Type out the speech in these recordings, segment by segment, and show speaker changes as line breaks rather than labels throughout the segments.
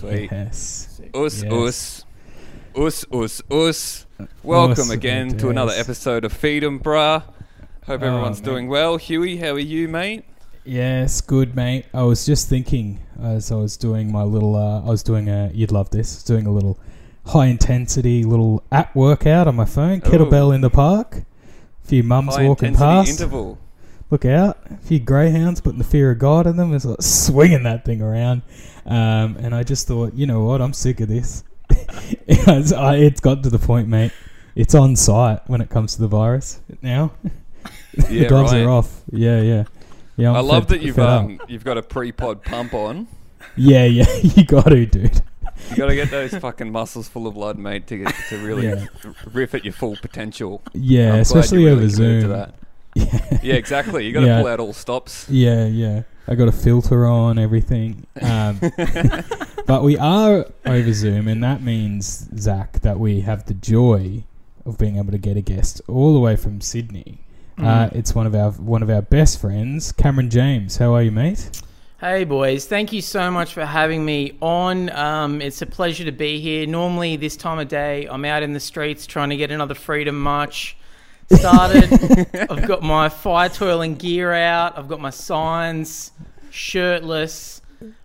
Sweet.
Yes.
Us,
Yes.
us. Us, us, us. Welcome
Us,
again to another episode of Feed 'em, bruh. Hope
Oh,
everyone's
mate.
doing well. Huey, how are you, mate?
Yes, good mate. I was just thinking as I was doing my little. Uh, I was doing a. You'd love this. Doing a little high intensity little app workout on my phone. Kettlebell in the park. A few mums
High
walking
intensity
past.
interval.
Look out! A few greyhounds putting the fear of God in them. Is like swinging that thing around. Um, and I just thought, you know what? I'm sick of this. it's, I, it's got to the point, mate. It's on site when it comes to the virus now.
Yeah,
the gloves
right.
are off. Yeah, yeah. Yeah, I'm
I love
fed-
that you've um, you've got a pre-pod pump on.
Yeah, yeah, you got to, dude.
You got to get those fucking muscles full of blood, mate, to get to really
Yeah.
riff at your full potential.
Yeah,
I'm
especially over
really committed
Zoom.
To that.
Yeah.
Yeah, exactly. You got to
Yeah.
pull out all stops.
yeah, yeah. I got a filter on everything. Um, but we are over Zoom, and that means Zach that we have the joy of being able to get a guest all the way from Sydney. Uh,
Mm.
it's one of our one of our best friends, Cameron James. How are you, mate?
Hey boys, thank you so much for having me on. Um, it's a pleasure to be here. Normally, this time of day, I'm out in the streets trying to get another freedom march started. I've got my fire twirling gear out. I've got my signs, shirtless.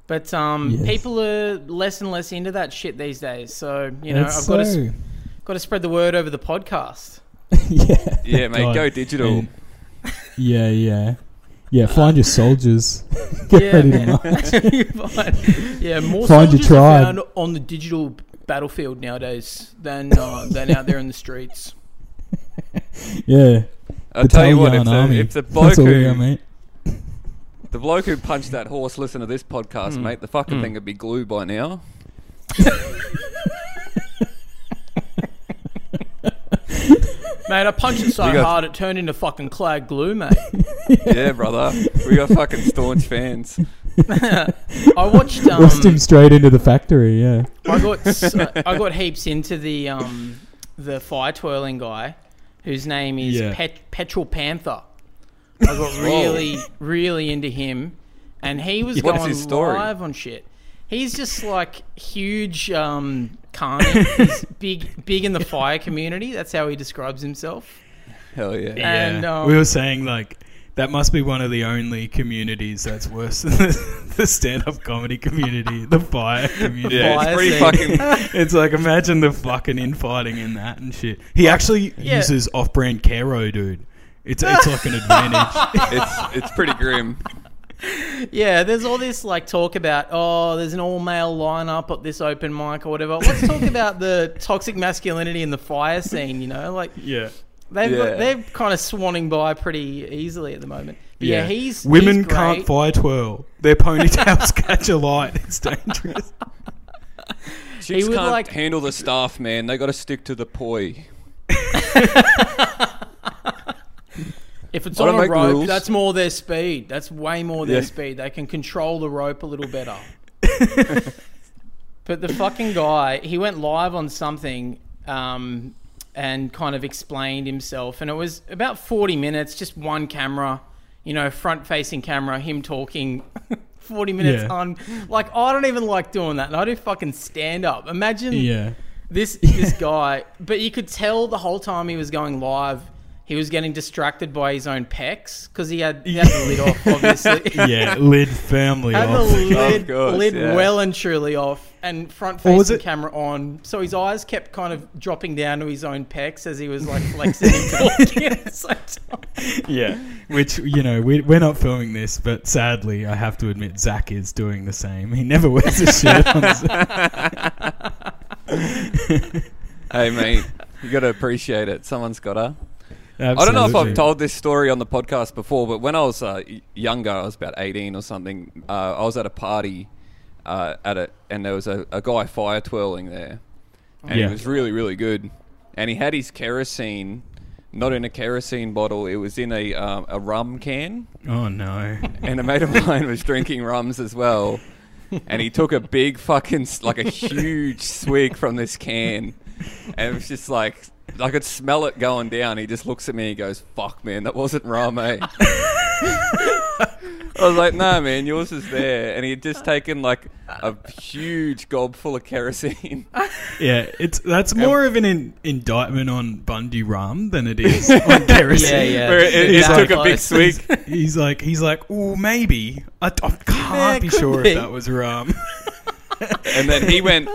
But um,
Yes.
people are less and less into that shit these days. So you know,
It's
I've got to got to spread the word over the podcast.
yeah,
Yeah, mate,
God.
go digital.
And- yeah, yeah, yeah. Find your soldiers. Get
Yeah,
ready to march.
Yeah, more
Find your
soldiers are
tribe.
found on the digital battlefield nowadays than uh, than out there in the streets.
Yeah,
I'll tell you what, if
Battalion
the, if the bloke
That's all we
who
are, mate.
The bloke who punched that horse, listen to this podcast,
Mm.
mate. The fucking
Mm.
thing would be glue by now.
Mate, I punched it so
got-
hard it turned into fucking clad glue, mate.
yeah, brother. We got fucking staunch fans.
I watched. Um,
Thrust him straight into the factory. Yeah.
I got s- I got heaps into the um the fire twirling guy, whose name is
Yeah.
Pet- Petrol Panther. I got really really into him, and he was
What is
going
his story?
live on shit. He's just like huge um carny. He's big big in the fire community. That's how he describes himself.
Hell yeah.
And, um,
we were saying like that must be one of the only communities that's worse than the, the stand-up comedy community, the fire community.
Yeah, it's pretty fucking.
It's like imagine the fucking infighting in that and shit. He actually
Yeah.
uses off-brand Caro, dude. It's it's like an advantage.
It's it's pretty grim.
Yeah, there's all this like talk about oh, there's an all male lineup at this open mic or whatever. Let's talk about the toxic masculinity in the fire scene. You know, like
yeah.
They've
Yeah.
they're kind of swanning by pretty easily at the moment. But yeah, he's
women
he's
can't
great.
fire twirl. Their ponytails catch a light. It's dangerous.
Chicks
would
can't
like-
handle the staff, man. They got to stick to the poi.
If it's
I
on a rope,
rules.
that's more their speed. That's way more their
Yeah.
speed. They can control the rope a little better. but the fucking guy, he went live on something um, and kind of explained himself, and it was about forty minutes, just one camera, you know, front-facing camera, him talking. 40 minutes
Yeah.
on like I don't even like doing that and I do fucking stand up. Imagine
Yeah.
this this guy, but you could tell the whole time he was going live, he was getting distracted by his own pecs because he had, he had the lid off, obviously.
Yeah, lid firmly
had the
off.
lid,
course,
lid
yeah.
well and truly off, and front
Or was
facing
it-
camera on. So his eyes kept kind of dropping down to his own pecs as he was like flexing and talking at the same time.
Yeah, which you know we, we're not filming this, but sadly, I have to admit Zach is doing the same. He never wears a shirt on.
Hey, mate. You got to appreciate it. Someone's got to. I don't know if I've told this story on the podcast before, but when I was uh, younger, I was about 18 or something, uh, I was at a party uh, at it, and there was a, a guy fire twirling there. And
Yeah.
he was really, really good. And he had his kerosene, not in a kerosene bottle, it was in a, um, a rum can.
Oh no!
And a mate of mine was drinking rums as well. And he took a big fucking, like a huge swig from this can. And it was just like, I could smell it going down. He just looks at me and he goes, fuck, man, that wasn't rum, eh? I was like, nah, man, yours is there. And he'd just taken like a huge gob full of kerosene.
Yeah, it's that's more of an in, indictment on Bundy rum than it is on kerosene.
Yeah, yeah.
Where it, it
He's
took a big swig.
He's like, he's like, oh, maybe. I, I can't
it
be
could
sure
be.
if that was rum.
And then he went,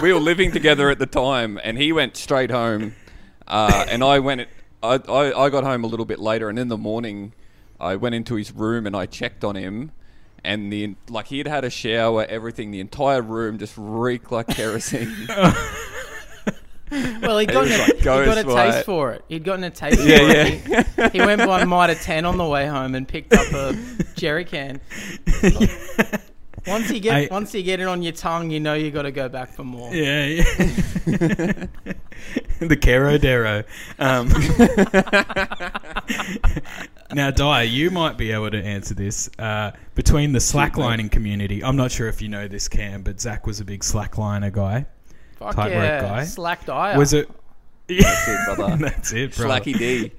we were living together at the time, and he went straight home. Uh, and I went, I, I, I got home a little bit later, and in the morning, I went into his room and I checked on him. And the like, he had had a shower, everything. The entire room just reeked like kerosene.
Well, he'd gotten
was
a,
like
he got a taste
White.
for it. He'd gotten a taste
Yeah,
for it. He, he went by Mitre 10 on the way home and picked up a jerry can. Once you get
I-
once you get it on your tongue, you know you got to go back for more.
Yeah, yeah. the Caro Dero. Um, now, Di, you might be able to answer this. Uh, between the slacklining community, I'm not sure if you know this, Cam, but Zach was a big slackliner guy.
Fuck
Tightrope
yeah,
guy.
slack diet.
Was it?
That's it, brother.
That's it, bro.
Slacky D.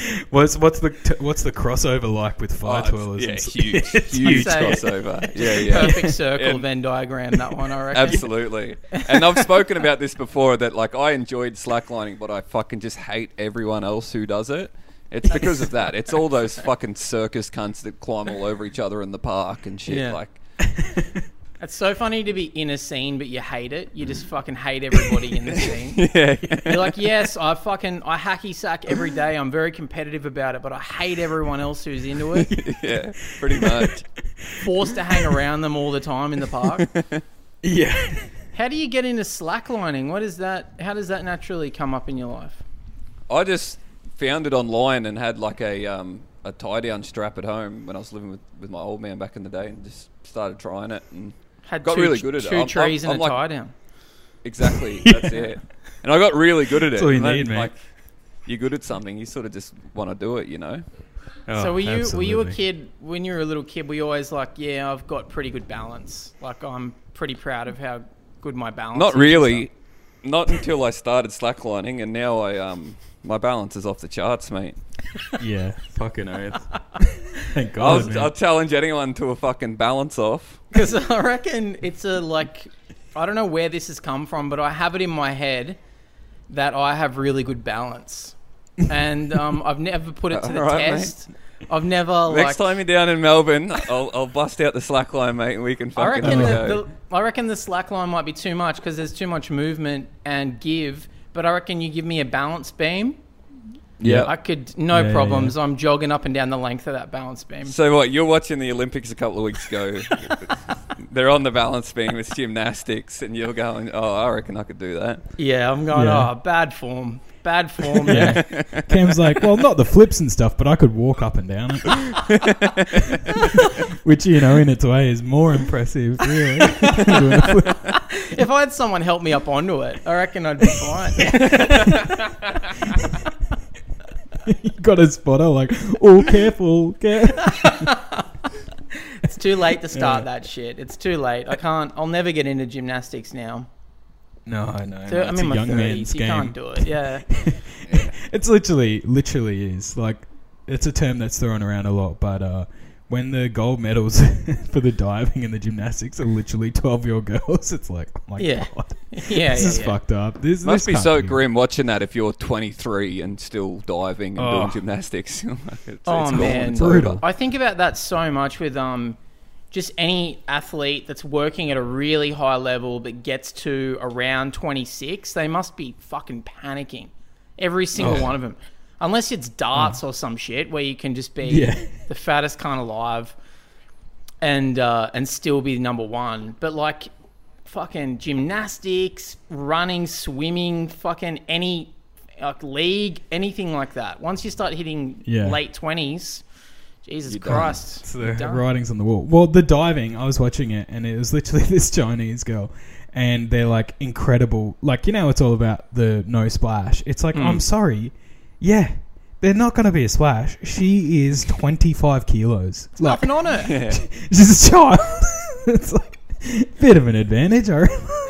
What's what's the what's the crossover like with fire
Oh, it's-
twirlers?
yeah,
and
huge,
It's
huge
say-
crossover. Yeah, yeah.
Perfect circle
And-
Venn diagram. That one, I reckon.
Absolutely. And I've spoken about this before that like I enjoyed slacklining, but I fucking just hate everyone else who does it. It's because of that. It's all those fucking circus cunts that climb all over each other in the park and shit.
Yeah.
Like,
It's so funny to be in a scene, but you hate it. You just fucking hate everybody in the scene.
yeah,
You're like, yes, I fucking I hacky sack every day. I'm very competitive about it, but I hate everyone else who's into it.
yeah, pretty much.
Forced to hang around them all the time in the park.
yeah.
How do you get into slacklining? What is that? How does that naturally come up in your life?
I just found it online and had like a um, a tie down strap at home when I was living with, with my old man back in the day, and just started trying it and
Had
Got
two,
really good at it.
two
I'm-
trees
I'm-
and
I'm
a
like-
tie down.
Exactly. That's it. And I got really good at it.
That's all you
And then,
need, man.
Like, you're good at something, you sort of just want to do it, you know?
Oh,
so were you were you a kid when you were a little kid? Were you always like, yeah, I've got pretty good balance. Like I'm pretty proud of how good my balance.
Not
is
really. Not until I started slacklining, and now I um my balance is off the charts, mate.
Yeah, fucking oath. Thank
I
God.
was,
man.
I'll challenge anyone to a fucking balance off.
Because I reckon it's a like, I don't know where this has come from, but I have it in my head that I have really good balance, and um, I've never put it to the
Alright, mate.
test. I've never
Next
like.
time you're down in Melbourne, I'll, I'll bust out the slackline, mate, and we can
I
fucking
reckon
have a
the,
go.
the I reckon the slack line might be too much because there's too much movement and give. But I reckon you give me a balance beam,
yeah.
I could no
Yeah, yeah,
problems. I'm jogging up and down the length of that balance beam.
So what? You're watching the Olympics a couple of weeks ago. They're on the balance beam. It's gymnastics, and you're going, "Oh, I reckon I could do that."
Yeah, I'm going.
Yeah.
Oh, bad form, bad form.
yeah. Cam's like, well, not the flips and stuff, but I could walk up and down it. Which, you know, in its way is more impressive, really. Doing a flip.
if I had someone help me up onto it, I reckon I'd be fine.
you got a spotter, like, oh, careful. Care-.
it's too late to start
Yeah.
that shit. It's too late. I can't. I'll never get into gymnastics now.
No, I know.
So,
it's
I'm in
a
my
young
thirties.
man's
You
game.
can't do it. Yeah.
It's literally, literally is. Like, it's a term that's thrown around a lot, but uh, when the gold medals for the diving and the gymnastics are literally 12 year old girls, it's like, oh my
Yeah.
God.
Yeah.
this
yeah,
is
yeah.
fucked up. This
Must
this
be
can't
so grim watching that if you're 23 and still diving and
Oh.
doing gymnastics. it's,
Oh,
it's gone,
man.
it's
Brutal.
I think about that so much with um, just any athlete that's working at a really high level but gets to around 26. They must be fucking panicking. Every single
Oh.
one of them. Unless it's darts or some shit where you can just be
Yeah.
the fattest kind alive and uh, and still be number one. But like fucking gymnastics, running, swimming, fucking any like league, anything like that. Once you start hitting
Yeah.
late twenties, Jesus
You're.
Christ,
It's the
done.
writings on the wall. Well, the diving, I was watching it, and it was literally this Chinese girl, and they're like incredible. Like you know, it's all about the no splash. It's like
Mm.
I'm sorry, yeah, they're not going to be a splash. She is 25 kilos. Like
Nothing on her.
Yeah.
she's a child. it's like bit of an advantage. I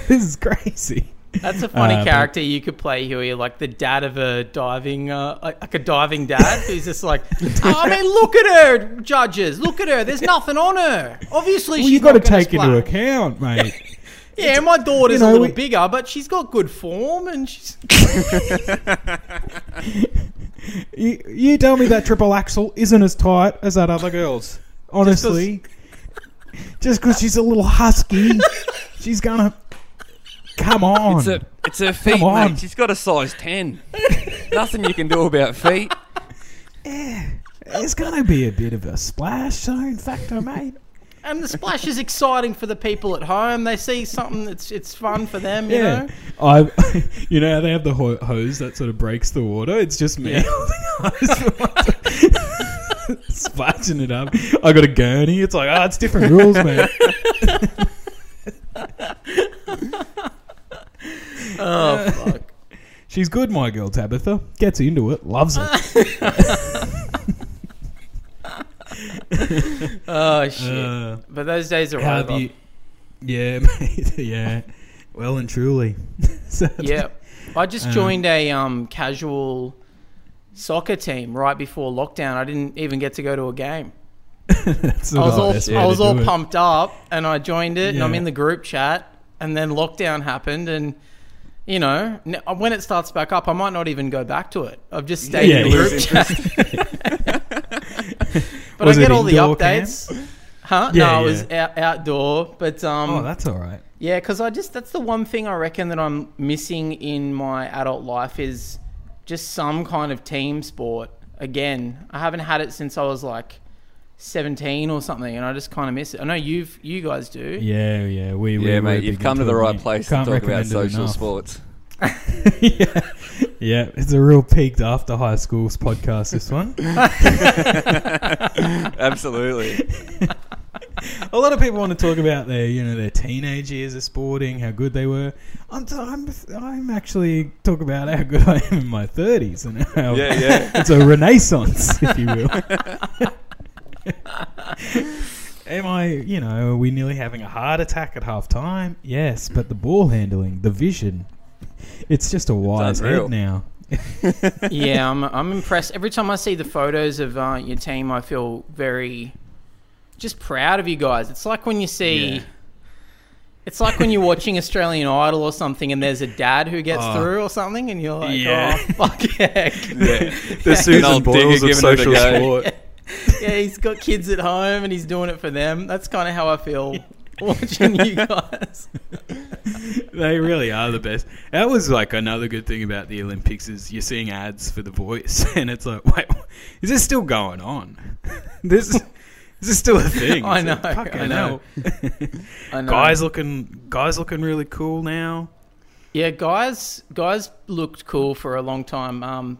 this is crazy.
That's a funny
Uh,
character you could play, Huey, like the dad of a diving, uh, like a diving dad who's just like, oh, I mean, look at her, judges, look at her. There's nothing on her. Obviously,
Well,
she's
you got to take into account, mate.
Yeah, my daughter's
you know,
a little
we-
bigger, but she's got good form, and she's.
you, you tell me that triple axel isn't as tight as that other girl's. Honestly, just because she's a little husky, she's gonna. Come on.
It's a, it's her feet,
Come on.
mate. She's got a size ten. Nothing you can do about feet.
There's gonna be a bit of a splash zone factor, mate.
And the splash is exciting for the people at home. They see something that's it's fun for them, you
Yeah,
know.
I. You know how they have the ho- hose that sort of breaks the water. It's just me holding a hose, splashing it up. I got a gurney. It's like, ah, it's different rules, man.
Oh fuck!
She's good, my girl Tabitha. Gets into it, loves it.
Oh shit!
Uh,
but those days are over.
you? Yeah, mate. Yeah. Well and truly.
Yeah, I just
Um,
joined a um, casual soccer team right before lockdown. I didn't even get to go to a game. I was all I was all pumped up, and I joined it, and I'm in the group chat, and then lockdown happened, and you know when it starts back up, I might not even go back to it. I've just stayed
Yeah,
in the group chat. but
Was
I get all the updates. Huh?
Yeah,
no, it was out, outdoor, but um,
Oh, that's all right.
yeah, because I just that's the one thing I reckon that I'm missing in my adult life is just some kind of team sport. Again, I haven't had it since I was like 17 or something, and I just kind of miss it. I know you've you guys do.
Yeah, yeah. we, we
yeah, mate. You've come to the right
mate.
place
Can't
to talk about social
enough.
sports.
yeah, yeah. It's a real peaked after high school's podcast. This one.
Absolutely.
a lot of people want to talk about their, you know, their teenage years of sporting, how good they were. I'm, t- I'm, I'm actually talk about how good I am in my 30s and how
Yeah, yeah.
it's a renaissance, if you will. Am I, you know, are we nearly having a heart attack at half time? Yes, but the ball handling, the vision, it's just a wise head now.
yeah, I'm I'm impressed. Every time I see the photos of uh, your team, I feel very just proud of you guys. It's like when you see.
Yeah.
It's like when you're watching Australian Idol or something, and there's a dad who gets
Oh.
through or something, and you're like,
Yeah.
"Oh, fuck yeah,
Yeah.
The Susan
old
Boyles of
giving it
social
go.
sport.
yeah." He's got kids at home, and he's doing it for them. That's kind of how I feel watching you guys.
They really are the best. That was like another good thing about the Olympics is you're seeing ads for the voice, and it's like, wait, is this still going on? this is this still a thing?
I know,
like,
I know. I know.
guys looking, guys looking really cool now.
Yeah, guys, guys looked cool for a long time. Um,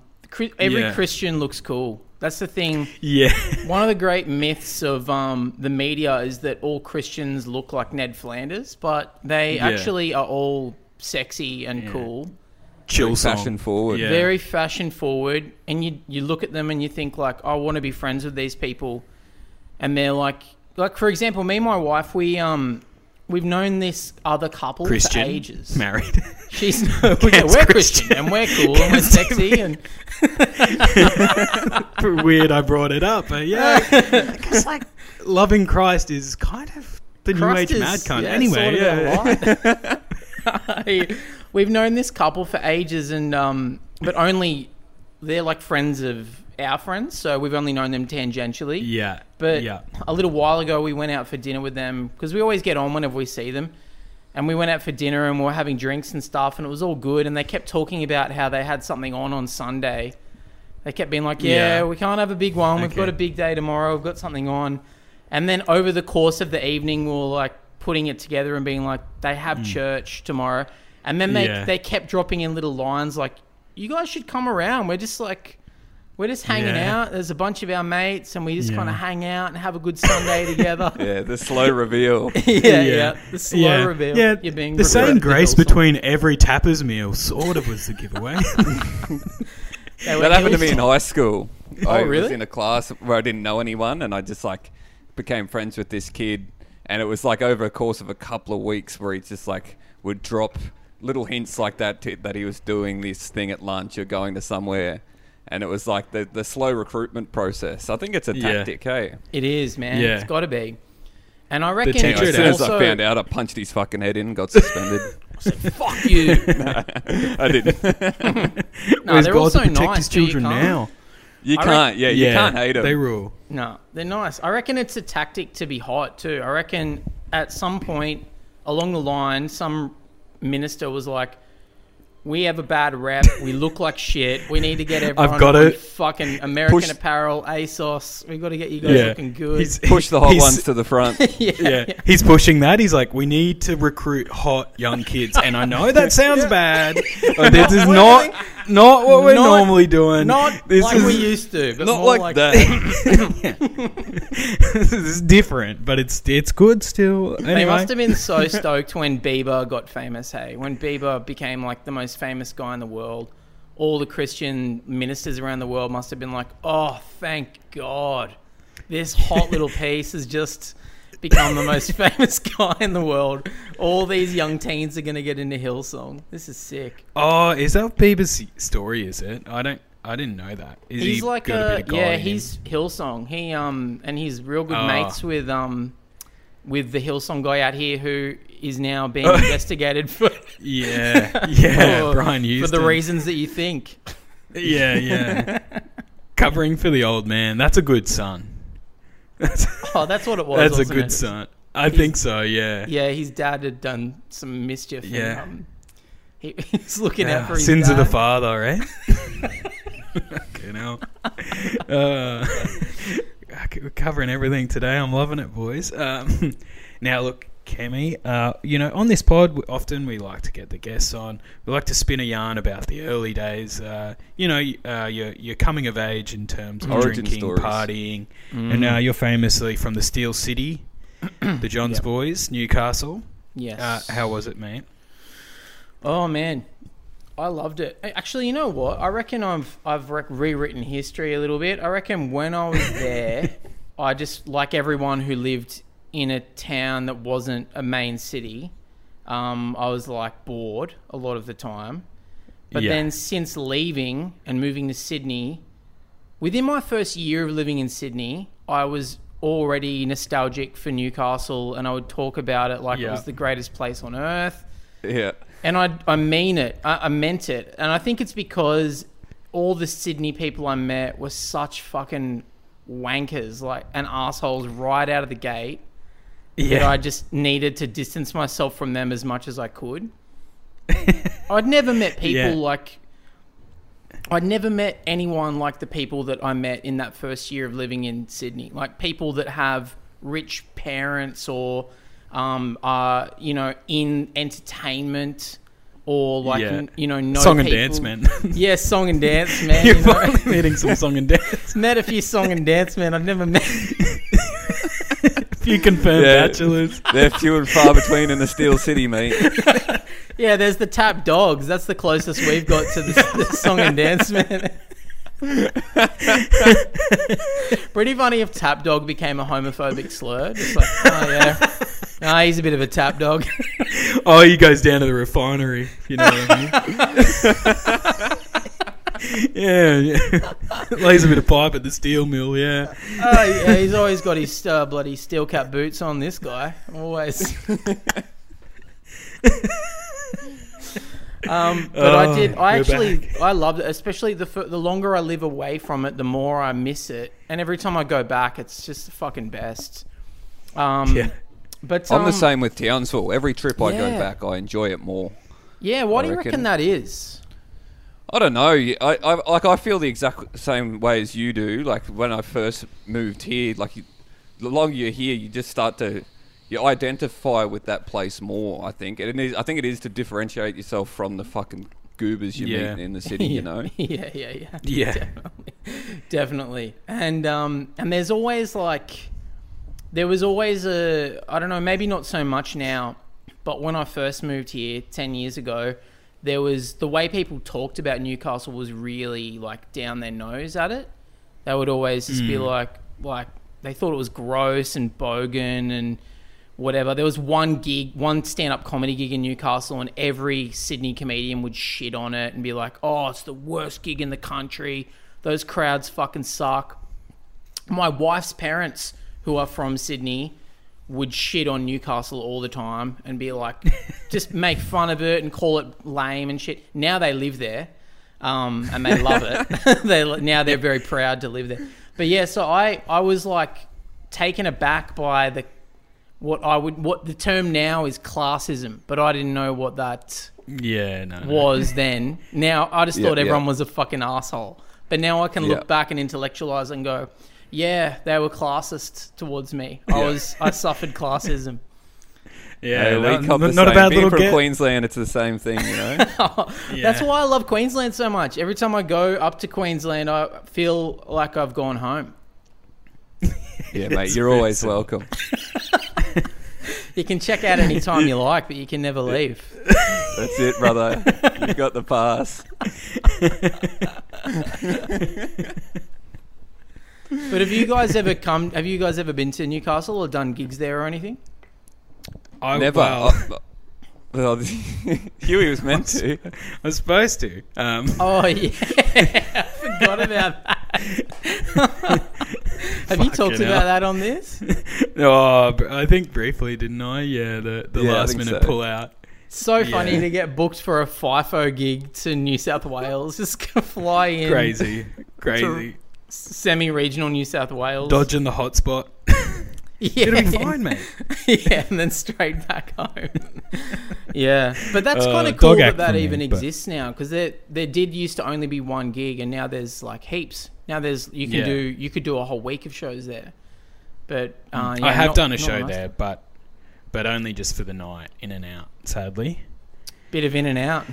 every
Yeah.
Christian looks cool. That's the thing.
Yeah,
One of the great myths of um, the media is that all Christians look like Ned Flanders, but they
Yeah.
actually are all sexy and
Yeah.
cool,
chill
Very fashion forward.
Yeah.
very fashion forward. And you you look at them and you think like, I want to be friends with these people, and they're like, like for example, me and my wife, we um. We've known this other couple
Christian,
for ages.
married.
She's no, yeah, we're
Christian.
Christian and we're cool and we're sexy and
Weird, I brought it up, but yeah, I guess like loving Christ is kind of the new age
is,
mad cunt.
yeah,
anyway,
sort of
yeah.
We've known this couple for ages, and um, but only they're like friends of our friends, so we've only known them tangentially.
yeah,
But
yeah.
a little while ago, we went out for dinner with them because we always get on whenever we see them. And we went out for dinner and we were having drinks and stuff, and it was all good. And they kept talking about how they had something on on Sunday. They kept being like, "Yeah,
Yeah.
we can't have a big one. We've got a big day tomorrow. We've got something on." And then over the course of the evening, we were like putting it together and being like, "They have mm. church tomorrow." And then they.
Yeah.
they kept dropping in little lines like, "You guys should come around. We're just like." We're just hanging
Yeah.
out. There's a bunch of our mates, and we just
Yeah.
kind of hang out and have a good Sunday together.
Yeah, the slow reveal.
yeah, yeah, The slow
yeah.
reveal.
Yeah,
You're being
the same
revealed.
grace between every tappers meal sort of was the giveaway.
They were
That happened to me in high school. Oh, I was
really?
in a class where I didn't know anyone, and I just like became friends with this kid. And it was like over a course of a couple of weeks where he just like would drop little hints like that to, that he was doing this thing at lunch or going to somewhere, and it was like the the slow recruitment process. I think it's a
Yeah.
tactic, hey.
It is, man.
Yeah.
It's got to be. And I reckon
teacher
as
it's
soon as
also,
I found out, I punched his fucking head in, and got suspended.
fuck you.
I didn't.
No,
Where's
they're
God
also
to protect
nice.
his
but you
children now?
You
I
can't. Yeah, you can't hate them.
They rule.
No, they're nice. I reckon it's a tactic to be hot too. I reckon at some point along the line, some minister was like, "We have a bad rep. We look like shit. We need to get everyone I've
got
on
it.
fucking American
Push-
Apparel, ASOS. We've got to get you guys looking good."
He's,
Push the hot
he's-
ones to the front.
yeah,
Yeah, he's pushing that. He's like, we need to recruit hot young kids, and I know that sounds bad, but this is not not what we're
Not-
normally doing.
Not
this
like
is,
we used to, but
Not
more
like, that.
this is different, but it's it's good still. Anyway,
They must have been so stoked when Bieber got famous, hey. When Bieber became like the most famous guy in the world, all the Christian ministers around the world must have been like, oh, thank God. This hot little piece has just become the most famous guy in the world. All these young teens are going to get into Hillsong. This is sick.
Oh, is that Bieber's story? Is it? I don't. I didn't know that. Is
he's
he
like a,
of
yeah,
in him?
he's Hillsong. He um and he's real good
Ah.
mates with um with the Hillsong guy out here who is now being
Oh.
investigated for
yeah, yeah,
for-
Brian
for the reasons that you think.
Yeah, yeah. Covering for the old man. That's a good son.
Oh, that's what it was.
that's a good
it?
son. I think so. Yeah.
Yeah, his dad had done some mischief.
Yeah.
And, um, he, he's looking
Yeah,
out for his
sins
dad.
of the father, right? okay, now. Uh, we're covering everything today. I'm loving it, boys. Um, now, look, Kemi, uh, you know, on this pod, we- often we like to get the guests on. We like to spin a yarn about the early days. Uh, you know, uh, your your coming of age in terms of
Origin
drinking,
stories.
partying,
Mm.
and uh, you're famously from the Steel City, the Johns
Yep.
Boys, Newcastle.
Yes.
Uh, how was it, mate?
Oh man, I loved it. Actually, you know what? I reckon I've I've rec- rewritten history a little bit. I reckon when I was there, I just like everyone who lived in a town that wasn't a main city. Um, I was like bored a lot of the time. But
Yeah.
then since leaving and moving to Sydney, within my first year of living in Sydney, I was already nostalgic for Newcastle and I would talk about it like it was the greatest place on earth.
yeah.
And I, I mean it. I, I meant it. And I think it's because all the Sydney people I met were such fucking wankers, like, and assholes right out of the gate. That I just needed to distance myself from them as much as I could. I'd never met people
Yeah.
like. I'd never met anyone like the people that I met in that first year of living in Sydney. Like people that have rich parents or um, are, you know, in entertainment or like,
Yeah.
you know, know
song and
people-
dance men.
Yeah, song and dance man.
You're
you know.
finally meeting some song and dance.
met a few song and dance men. I've never met.
Few confirmed
Yeah.
bachelors.
They're few and far between in the Steel City, mate.
Yeah, there's the tap dogs. That's the closest we've got to the, the song and dance man. Pretty funny if tap dog became a homophobic slur. Just like, oh yeah, nah, he's a bit of a tap dog.
Oh, he goes down to the refinery. You know what I mean? Yeah, yeah. Lays a bit of pipe at the steel mill. Yeah.
oh yeah, he's always got his uh, bloody steel cap boots on. This guy always. Um, but I
Oh,
did. I actually,
back.
I loved it. Especially the f- the longer I live away from it, the more I miss it. And every time I go back, it's just the fucking best. Um,
Yeah.
But
I'm the
um,
same with Townsville. Every trip I go back, I enjoy it more.
Yeah. What
I
do you reckon
reckon.
that is?
I don't know. I, I like I feel the exact same way as you do. Like when I first moved here, like you, the longer you're here, you just start to you identify with that place more. I think and it is. I think it is to differentiate yourself from the fucking goobers you
Yeah.
meet in the city. You know.
yeah, yeah, yeah.
Yeah.
Definitely. Definitely. And um and there's always like there was always a I don't know, maybe not so much now, but when I first moved here 10 years ago, there was the way people talked about Newcastle was really like down their nose at it. They would always just be hmm. like like they thought it was gross and bogan and whatever. There was one gig, one stand up comedy gig in Newcastle, and every Sydney comedian would shit on it and be like, oh, it's the worst gig in the country. Those crowds fucking suck. My wife's parents, who are from Sydney, would shit on Newcastle all the time and be like, just make fun of it and call it lame and shit. Now they live there, um, and they love it. they now they're very proud to live there. But yeah, so I I was like taken aback by the what I would what the term now is classism, but I didn't know what that
Yeah, no. no.
was then. Now I just
Yeah,
thought everyone
yeah.
was a fucking asshole. But now I can look back and intellectualize and go, yeah, they were classist towards me. I was I suffered classism.
Yeah,
Hey, we cop the
not a
same.
bad
Being
little
from
get.
Queensland, it's the same thing, you know.
Yeah.
That's why I love Queensland so much. Every time I go up to Queensland, I feel like I've gone home.
yeah, mate,
It's
you're always
simple.
welcome.
You can check out any time you like, but you can never leave.
That's it, brother. you got the pass.
But have you guys ever come? Have you guys ever been to Newcastle or done gigs there or anything?
I,
Never.
well,
I- well, Huey was meant to.
I was supposed to. Um,
Oh yeah, I forgot about that. Have you talked
Fucking
about that on this?
oh, I think briefly, didn't I? Yeah, the, the
Yeah,
last minute
so.
pull out.
So funny to get booked for a FIFO gig to New South Wales. Just fly in,
Crazy, crazy.
Semi-regional New South Wales.
Dodging the hotspot.
yeah,
It'll be fine, mate.
yeah, and then straight back home. yeah, but that's
Uh,
kind of cool that that
from me,
even
but-
exists now because there there did used to only be one gig, and now there's like heaps. Now there's you can
Yeah.
do you could do a whole week of shows there. But uh, yeah,
I have
not-
done a show there, but but only just for the night, in and out. Sadly.
Bit of in and out.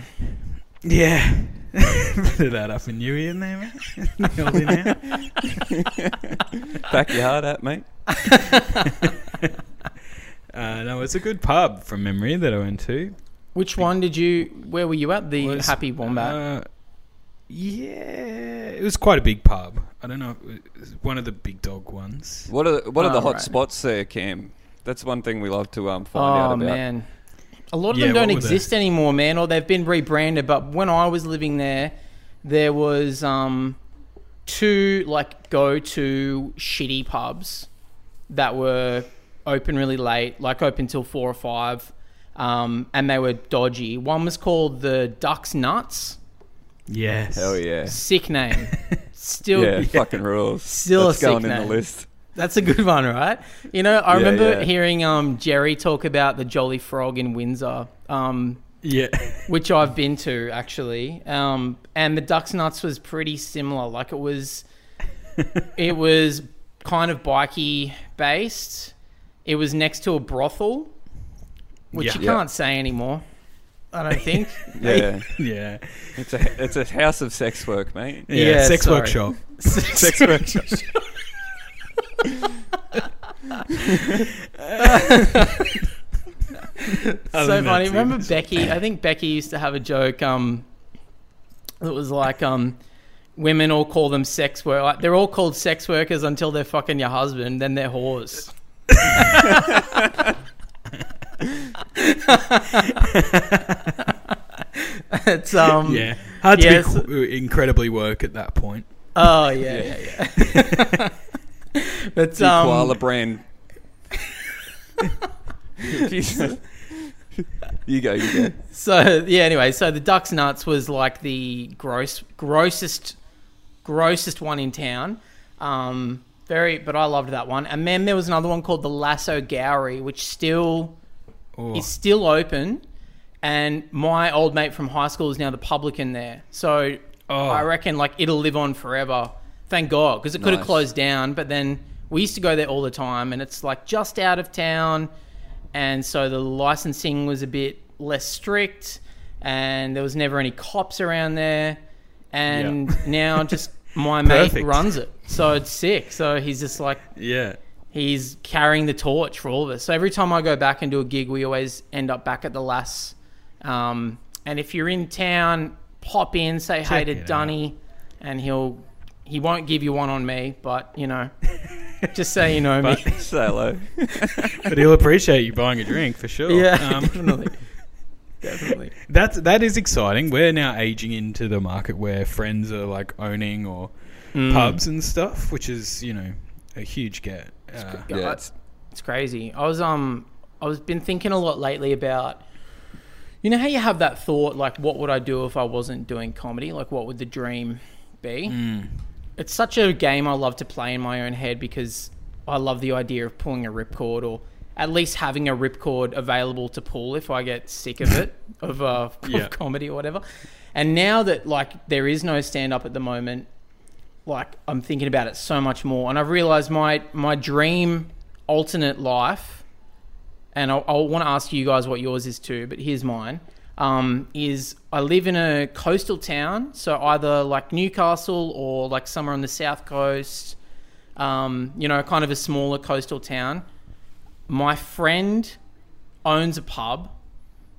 Yeah. Bit of that up in Newey in there, mate. Nailed it out.
Back your heart out, mate.
Uh, no, it's a good pub from memory that I went to.
Which one did you? Where were you at? The
Was,
Happy Wombat.
Uh, yeah, it was quite a big pub. I don't know, it was one of the big dog ones.
What are what are the
Oh,
hot
right.
spots there, Cam? That's one thing we love to um, find out
Oh
about.
man, a lot of
Yeah,
them don't
what were they?
exist anymore, man, or they've been rebranded. But when I was living there, there was um, two like go to shitty pubs that were open really late, like open till four or five, um, and they were dodgy. One was called the Ducks Nuts,
Yes.
Hell yeah.
sick name, still
yeah, fucking rules.
Still a sick
going in the list.
That's a good one, right? You know, I
Yeah,
remember
yeah.
hearing um, Jerry talk about the Jolly Frog in Windsor, um,
Yeah.
which I've been to actually, um, and the Ducks Nuts was pretty similar. Like it was, it was kind of bikey based. It was next to a brothel, which
Yeah.
you can't say anymore. I don't think.
Yeah,
yeah.
it's a it's a house of sex work, mate.
Yeah.
Yeah,
sex
sorry.
workshop.
Sex workshop.
So funny. Remember. Becky? I think Becky used to have a joke. Um, it was like um, women all call them sex work. Like, they're all called sex workers until they're fucking your husband, then they're whores. it's um.
Yeah. Hard to
yes.
be incredibly woke at that point.
Oh yeah, yeah, yeah. But um,
koala brand. Jesus. you go, you go.
So yeah, anyway, so the Ducks Nuts was like the gross, grossest, grossest one in town. Um, very, but I loved that one. And then there was another one called the Lass O'Gowrie, which still
Oh.
is still open. And my old mate from high school is now the publican there. So
Oh.
I reckon like it'll live on forever. Thank God, because it could have
Nice.
closed down. But then we used to go there all the time, and it's like just out of town, and so the licensing was a bit less strict, and there was never any cops around there. And now just my mate
Perfect.
runs it, so it's sick. So he's just like
Yeah.
he's carrying the torch for all of us. So every time I go back and do a gig, we always end up back at the Lass. Um, and if you're in town, pop in, say hey
Check
to
it out.
Dunny, and he'll he won't give you one on me, but you know Just say you know me.
But-
Say hello.
but he'll appreciate you buying a drink for sure.
yeah,
Um,
definitely. Definitely.
That's that is exciting. We're now aging into the market where friends are like owning or
Mm.
pubs and stuff, which is you know a huge get. Uh,
Yeah,
Yeah,
it's, it's crazy. I was um I was been thinking a lot lately about you know how you have that thought like what would I do if I wasn't doing comedy? Like what would the dream be?
mm,
It's such a game I love to play in my own head because I love the idea of pulling a ripcord or at least having a ripcord available to pull if I get sick of it of, uh, of comedy or whatever. And now that like there is no stand up at the moment, like I'm thinking about it so much more, and I've realized my my dream alternate life, and I, I want to ask you guys what yours is too, but here's mine. Um, is I live in a coastal town, so either like Newcastle or like somewhere on the south coast, um, you know, kind of a smaller coastal town. My friend owns a pub.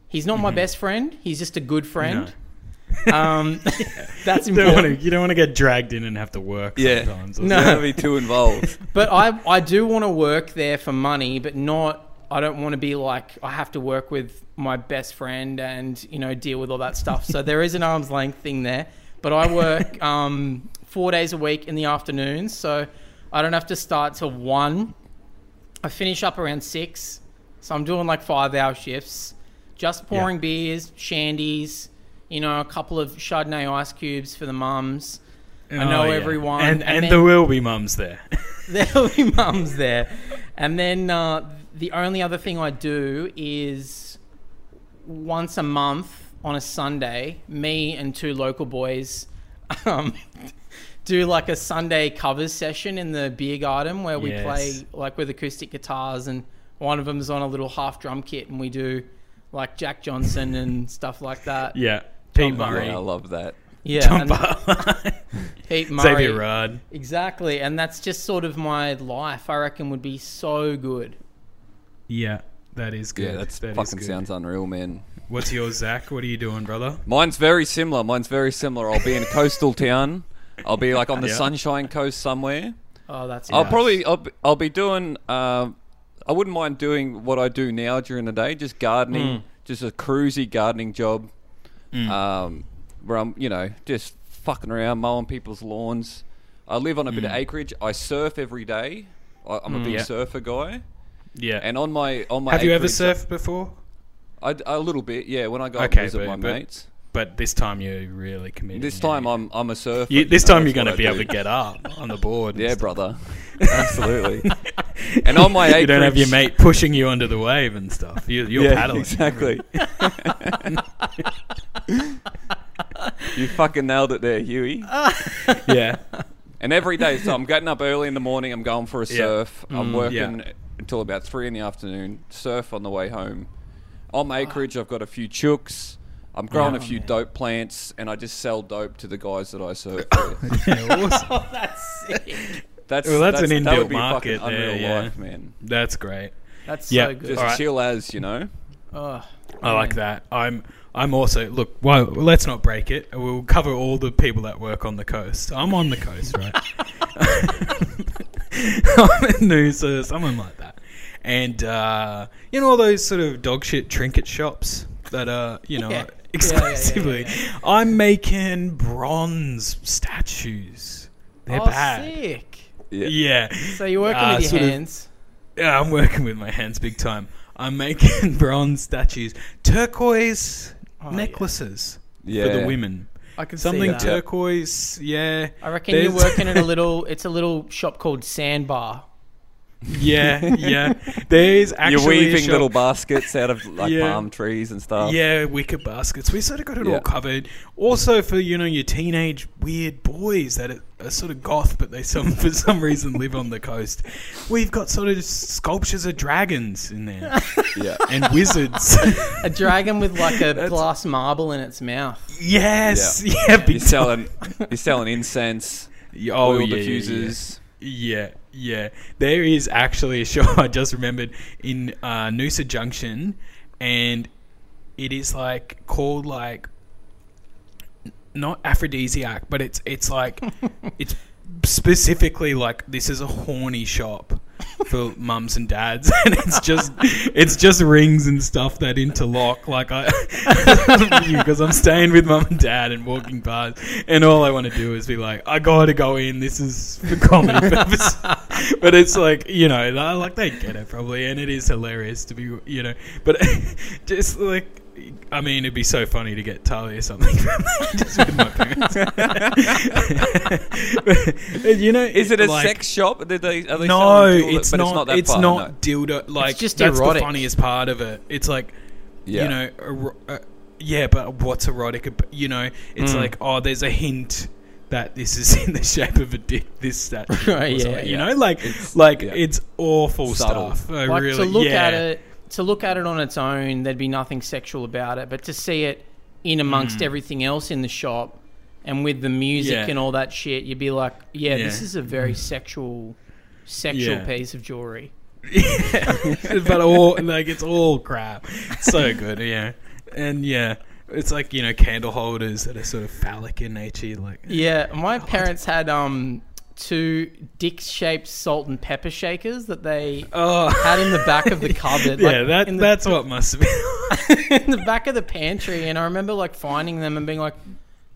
He's not my best friend. He's just a good friend. Um, that's
you don't want
important.
to you don't want to get dragged in and have to work
Yeah.
sometimes. or
No.
Don't be too involved.
But I, I do want to work there for money, but not. I don't want to be like I have to work with my best friend and you know deal with all that stuff. So there is an arm's length thing there. But I work um, four days a week in the afternoons, so I don't have to start till one. I finish up around six, so I'm doing like five hour shifts, just pouring beers, shandies, you know, a couple of Chardonnay ice cubes for the mums. I know
Oh, yeah.
everyone,
and,
and
and,
then-
there will be mums there.
There'll be mums there. And then uh, the only other thing I do is once a month on a Sunday, me and two local boys um, do like a Sunday covers session in the beer garden where we
Yes.
play like with acoustic guitars and one of them's on a little half drum kit and we do like Jack Johnson and stuff like that.
yeah, Pete
Tom
Murray,
Yeah, I love that.
Yeah,
John
and Pete Murray.
Xavier Rudd.
Exactly, and that's just sort of my life. I reckon would be so good.
Yeah, that is good.
Yeah, that's
That is
fucking
good.
sounds unreal, man.
What's yours, Zach? What are you doing, brother?
Mine's very similar. Mine's very similar. I'll be in a coastal town. I'll be like on the
Yeah.
Sunshine Coast somewhere.
Oh, that's
I'll
nice.
probably I'll, be- I'll be doing. Uh, I wouldn't mind doing what I do now during the day, just gardening, just a cruisy gardening job, um, where I'm you know just fucking around mowing people's lawns. I live on a bit of acreage. I surf every day. I, I'm a big
Yeah.
surfer guy,
Yeah.
and on my on my
Have you ever
acreage-
surfed before?
I, a little bit, yeah. When I go
Okay,
visit
but-
my
but-
mates.
But this time you're really committed.
This
yeah.
time I'm I'm a surfer.
You, this
know,
time you're going to be able to get up on the board.
Yeah,
stuff.
brother. Absolutely. and on my acreage,
You don't have your mate pushing you under the wave and stuff. You, you're
yeah,
paddling.
exactly. you fucking nailed it there, Huey.
yeah.
And every day, so I'm getting up early in the morning. I'm going for a
Yeah.
surf. I'm
Mm,
working until about three in the afternoon. Surf on the way home. On my acreage, I've got a few chooks. I'm growing a
Oh,
few
man.
dope plants, and I just sell dope to the guys that I surf with.
yeah awesome.
Oh, that's sick.
That's
Well, that's an
that would
inbuilt
be
market
fucking
there,
unreal
yeah.
life, man.
That's great.
That's
Yeah,
so good.
Just
All right.
chill as you know.
Oh,
I like that. I'm. I'm also look. Well, let's not break it. We'll cover all the people that work on the coast. I'm on the coast, right? I'm in Noosa, someone like that, and uh, you know all those sort of dog shit trinket shops that are you know
Yeah.
exclusively.
Yeah, yeah, yeah,
I'm making bronze statues. They're
oh,
bad.
sick.
Yeah.
Yeah.
So you're working
Uh,
with your
sort of-
hands.
Yeah, I'm working with my hands big time. I'm making bronze statues, turquoise
Oh,
necklaces
Yeah.
for the women.
I can
Something
see that.
turquoise, yeah,
I reckon you're working at a little. It's a little shop called Sandbar.
Yeah, yeah. There's actually
You're weaving
shop-
little baskets out of like
Yeah.
palm trees and stuff.
Yeah, wicker baskets. We sort of got it
Yeah.
all covered. Also for you know your teenage weird boys that are, are sort of goth, but they some for some reason live on the coast. We've got sort of sculptures of dragons in there
yeah.
and wizards.
A dragon with like a
That's-
glass marble in its mouth.
yes, yeah,
You're selling, you're selling incense,
Oh,
oil
yeah, yeah,
diffusers.
Yeah, yeah. There is actually a show I just remembered in uh, Noosa Junction, and it is like called like not aphrodisiac, but it's it's like it's specifically like this is a horny shop for mums and dads, and it's just it's just rings and stuff that interlock. Like I, because I'm staying with mum and dad and walking past, and all I want to do is be like, I gotta go in. This is for comedy purpose. but it's like you know, like they get it probably, and it is hilarious to be you know, but just like. I mean, it'd be so funny to get Tali or something from just with my parents. But, you know,
Is it a
like-
sex shop? Did they, are they
no,
selling jewel-
it's
but
not.
that
It's
part,
not,
no.
dildo. Like
just
that's
erotic.
the funniest part of it. It's like
Yeah.
you know, ero- uh, yeah, but what's erotic? ab- You know, it's
Mm.
like oh, there's a hint that this is in the shape of a dick. This that,
Right,
or
yeah,
something, you
yeah.
know, like
It's-
like
yeah.
it's awful
Subtle.
stuff. I
like
really,
to look
yeah.
at it to look at it on its own there'd be nothing sexual about it but to see it in amongst
Mm.
everything else in the shop and with the music
Yeah.
and all that shit you'd be like yeah, this is a very sexual sexual
Yeah.
piece of jewelry
but all like it's all crap. So good, yeah, and yeah, it's like you know candle holders that are sort of phallic in nature, like
yeah my parents had um two dick shaped salt and pepper shakers that they
oh.
had in the back of the cupboard
Yeah,
like,
that
the,
that's what must be.
in the back of the pantry and I remember like finding them and being like,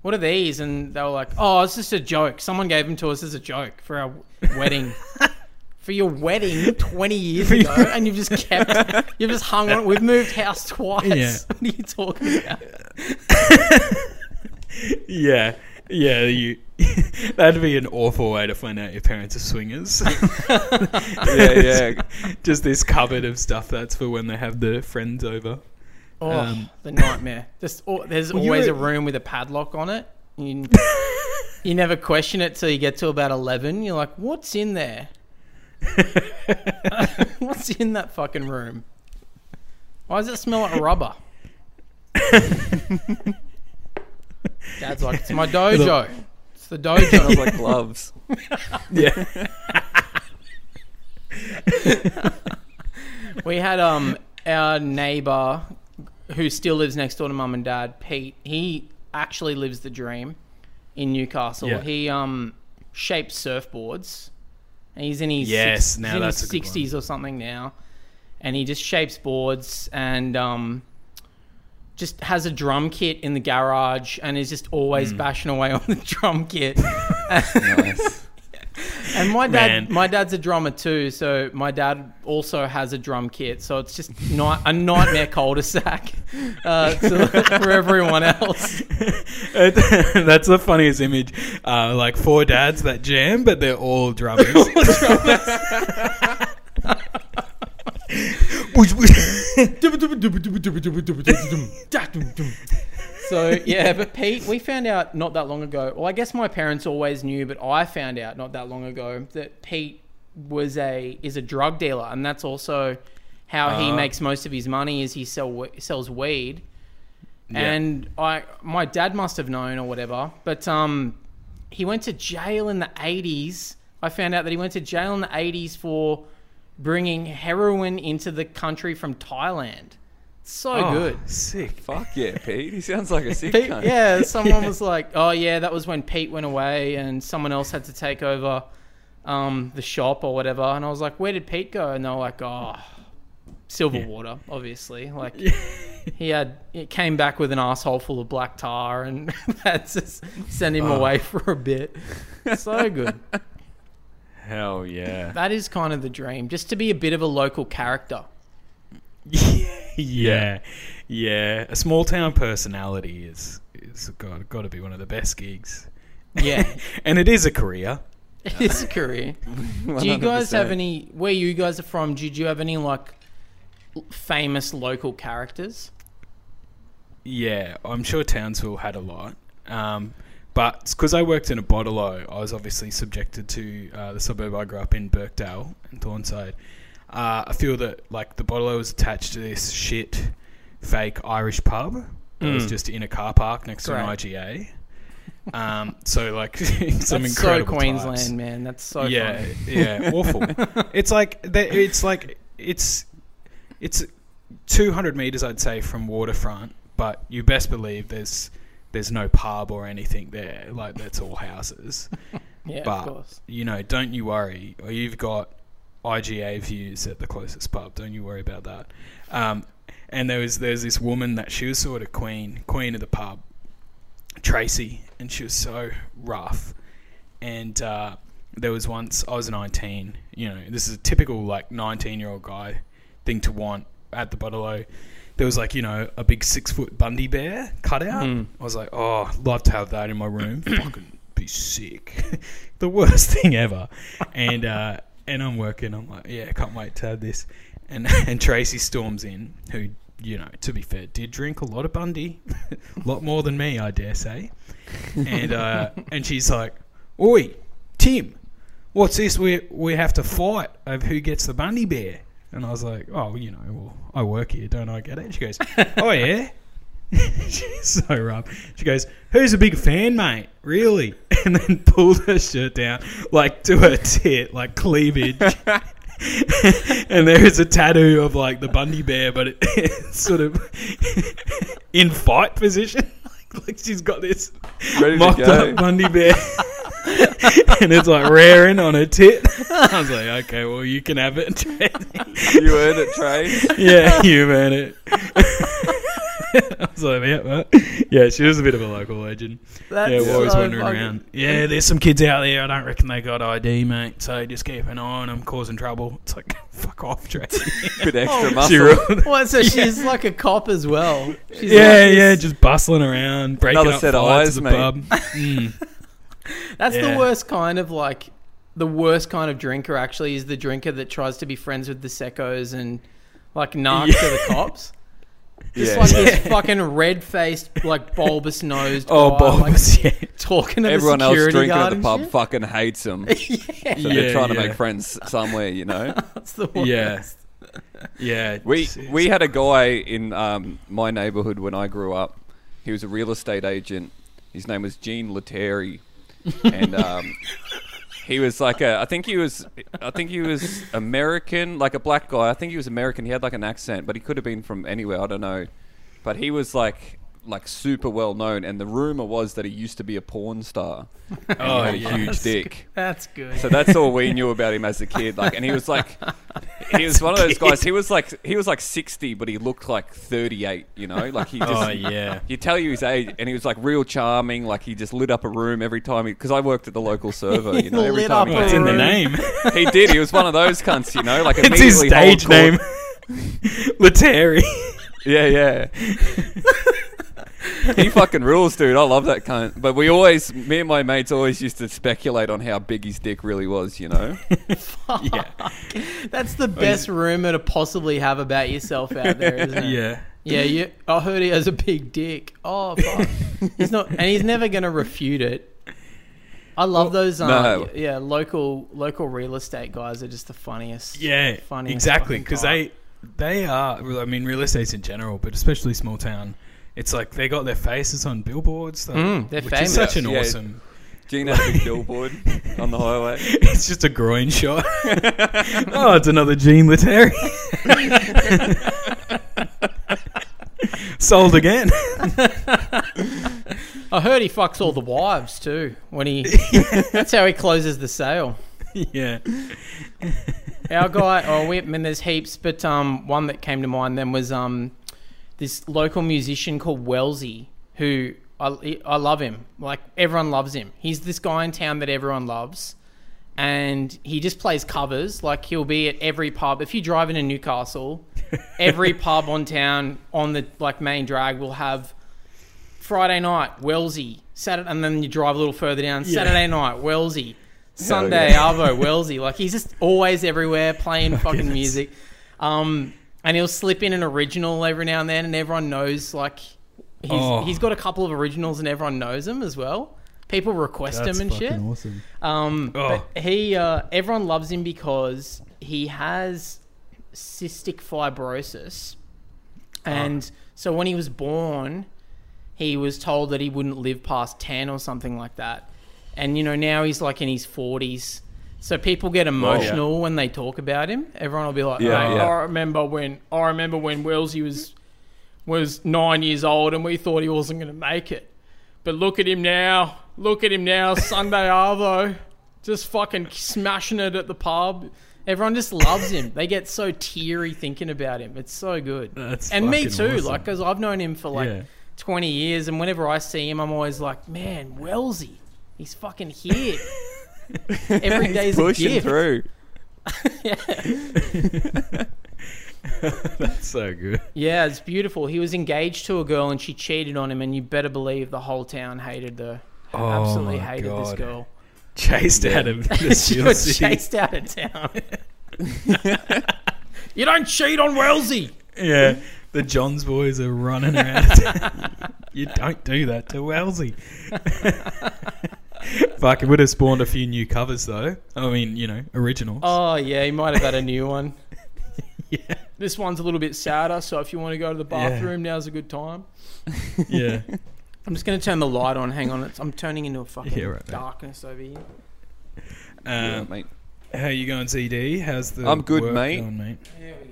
what are these? And they were like, oh, it's just a joke. Someone gave them to us as a joke for our wedding. for your wedding 20 years ago and you've just kept, you've just hung on it. We've moved house twice.
Yeah.
What are you talking about?
yeah, yeah, you. that'd be an awful way to find out your parents are swingers.
Yeah, yeah.
Just this cupboard of stuff that's for when they have the friends over.
Oh,
Um,
the nightmare. Just, oh, there's
Well,
always
were-
a room with a padlock on it. You, you never question it till you get to about 11. You're like, what's in there? What's in that fucking room? Why does it smell like rubber? Dad's like, it's my dojo. It's the dojo.
like gloves.
yeah.
we had um our neighbor who still lives next door to mum and dad, Pete. He actually lives the dream in Newcastle.
Yeah.
He um shapes surfboards. And he's in his
Yes,
six-
now that's
his
a good one.
sixties or something now. And he just shapes boards and um just has a drum kit in the garage and is just always
Mm.
bashing away on the drum kit.
nice.
And my dad,
Man.
my dad's a drummer too, so my dad also has a drum kit. So it's just not a nightmare cul-de-sac uh, to, for everyone else.
That's the funniest image. Uh, like four dads that jam, but they're all drummers. Whoosh, whoosh.
So yeah, but Pete, we found out not that long ago. Well, I guess my parents always knew, but I found out not that long ago that Pete was a is a drug dealer, and that's also how he
Ah.
makes most of his money. Is he sell sells weed.
Yeah.
and I my dad must have known or whatever. But um, he went to jail in the eighties. I found out that he went to jail in the eighties for bringing heroin into the country from Thailand. So
Oh,
good.
Sick.
Fuck yeah, Pete. He sounds like a sick
Pete,
cunt.
yeah, someone was like, "Oh yeah, that was when Pete went away, and someone else had to take over um, the shop or whatever." And I was like, "Where did Pete go?" And they were like, "Oh, Silverwater, obviously." Like he had, it came back with an asshole full of black tar, and had to s- send him
Oh.
away for a bit. So good.
Hell yeah.
That is kind of the dream, just to be a bit of a local character.
yeah, yeah. A small town personality is is got got to be one of the best gigs.
Yeah,
and it is a career.
it is a career. Do you guys have any? Where you guys are from? Did you have any like famous local characters?
Yeah, I'm sure Townsville had a lot. Um, but because I worked in a bottle-o, I was obviously subjected to uh, the suburb I grew up in, Birkdale and Thorneside. Uh, I feel that like the bottle-o was attached to this shit fake Irish pub that was
Mm.
just in a car park next to an IGA. Um, so like some
That's so Queensland,
types.
man. That's so
yeah,
funny.
yeah, awful. it's like it's like it's it's 200 meters, I'd say, from waterfront. But you best believe there's there's no pub or anything there. Like that's all houses.
Yeah,
But-
of course.
you know, don't you worry. You've got IGA views at the closest pub. Don't you worry about that. Um, and there was there's this woman that she was sort of queen queen of the pub, Tracy, and she was so rough. And uh, there was once I was 19. You know, this is a typical like 19 year old guy thing to want at the Bottle There was like you know a big six foot Bundy bear cutout.
Mm.
I was like, oh, I'd love to have that in my room. Fucking be sick. the worst thing ever. And uh, and I'm working. I'm like, yeah, can't wait to have this. And and Tracy storms in, who you know, to be fair, did drink a lot of Bundy, a lot more than me, I dare say. And uh, and she's like, "Oi, Tim, what's this? We we have to fight over who gets the Bundy bear." And I was like, "Oh, you know, well, I work here, don't I get it?" She goes, "Oh yeah." She's so rough. She goes, "Who's a big fan, mate? Really?" And then pulled her shirt down, like to her tit, like cleavage. and there is a tattoo of like the Bundy bear, but it, it's sort of in fight position. Like, like she's got this
Ready
mocked up Bundy bear, and it's like raring on her tit. I was like, okay, well you can have it.
You earned it, Trey.
yeah, you earned it. I was like, yeah, well, yeah, she was a bit of a local legend.
That's
yeah, we're always
so
wandering
fucking-
around. Yeah, there's some kids out there. I don't reckon they got ID, mate. So just keep an eye on them, causing trouble. It's like, fuck off, Tracy.
Bit extra
Oh,
muscle.
She really-
Well, so she's like a cop as well. She's
yeah,
like this-
yeah, just bustling around, breaking
Another
up
set of
fights
eyes,
at the
mate.
pub. Mm.
That's
Yeah.
the worst kind of like the worst kind of drinker. Actually, is the drinker that tries to be friends with the secos and like narc to the cops. Just
Yeah.
like this fucking red faced, like bulbous nosed.
Oh,
guy,
bulbous, yeah.
Talking to
Everyone
the
else drinking at the pub
shit.
fucking hates. So
yeah,
they're
Yeah,
trying to make friends somewhere, you know.
that's the worst.
Yeah. Yeah.
We we had a guy in um, my neighbourhood when I grew up. He was a real estate agent. His name was Gene Lettieri, and um, he was like a. I think he was. I think he was American, like a black guy. I think he was American. He had like an accent, but he could have been from anywhere. I don't know. But he was like like super well known, and the rumor was that he used to be a porn star. And
Oh,
he had a oh,
yeah.
huge dick.
That's good.
So that's all we knew about him as a kid. Like, and he was like, he was one of those guys. He was like, he was like sixty, but he looked like thirty-eight. You know, like he oh, just.
Oh, yeah.
You tell you his age, and he was like real charming. Like he just lit up a room every time. Because I worked at the local server, you know. Every
Lit
time
up
he,
a
Well, it's in the name.
he did. He was one of those cunts, you know. Like
it's his stage name. Lettieri.
Yeah, yeah. he fucking rules, dude. I love that cunt. But we always, me and my mates always used to speculate on how big his dick really was, you know.
yeah.
That's the best rumor to possibly have about yourself out there, isn't it?
Yeah.
Yeah, you, I heard he has a big dick. Oh, fuck. he's not, and he's never going to refute it. I love those. Um,
no.
Yeah, local local real estate guys are just the funniest.
Yeah,
funniest
exactly. Because they they are. I mean, real estate's in general, but especially small town. It's like they got their faces on billboards, though,
Mm, they're
which
famous.
is such an
Yeah.
awesome.
Gene had a big billboard on the highway.
It's just a groin shot. oh, it's another Gene Lettieri. Sold again.
I heard he fucks all the wives too. When he, that's how he closes the sale.
yeah.
Our guy, oh, we, I mean, there's heaps, but um, one that came to mind then was um, this local musician called Wellesley, who I, I love him. Like everyone loves him. He's this guy in town that everyone loves, and he just plays covers. Like he'll be at every pub. If you drive into Newcastle, every pub on town on the like main drag will have Friday night Wellesley, Saturday, and then you drive a little further down.
Yeah.
Saturday night Wellesley, Sunday
yeah.
Arvo Wellesley. Like he's just always everywhere playing fucking
goodness.
music. Um, and he'll slip in an original every now and then, and everyone knows like he's
Oh.
he's got a couple of originals, and everyone knows them as well. People request
That's
him and
fucking
shit.
awesome.
Um,
Oh.
but he, uh, everyone loves him because he has cystic fibrosis, and so when he was born, he was told that he wouldn't live past ten or something like that. And you know now he's like in his forties, so people get emotional when they talk about him. Everyone will be like,
Yeah,
"Oh,
yeah.
I remember when I remember when Wellesley was was nine years old and we thought he wasn't going to make it." But look at him now. Look at him now, Sunday Arvo. just fucking smashing it at the pub. Everyone just loves him. They get so teary thinking about him. It's so good.
That's
and me too,
awesome.
like because I've known him for like
Yeah.
20 years, and whenever I see him, I'm always like, man, Wellesley, he's fucking here. Every
He's
day's a gift.
through.
That's so good.
Yeah, it's beautiful. He was engaged to a girl and she cheated on him, and you better believe the whole town hated the
Oh
absolutely
my
hated this girl.
Chased out of the
she was
City.
chased out of town. you don't cheat on Wellesley.
Yeah, the Johns boys are running around. you don't do that to Wellesley. Fuck, it would have spawned a few new covers though. I mean, you know, originals.
Oh yeah, he might have had a new one.
yeah,
This one's a little bit sadder, so if you want to go to the
Yeah.
bathroom, now's a good time.
yeah.
I'm just going to turn the light on. Hang on, it's, I'm turning into a fucking
Yeah, right, mate.
darkness over here.
Yeah,
Um,
mate.
how you going, CD? How's the?
I'm good,
work
mate.
going, mate?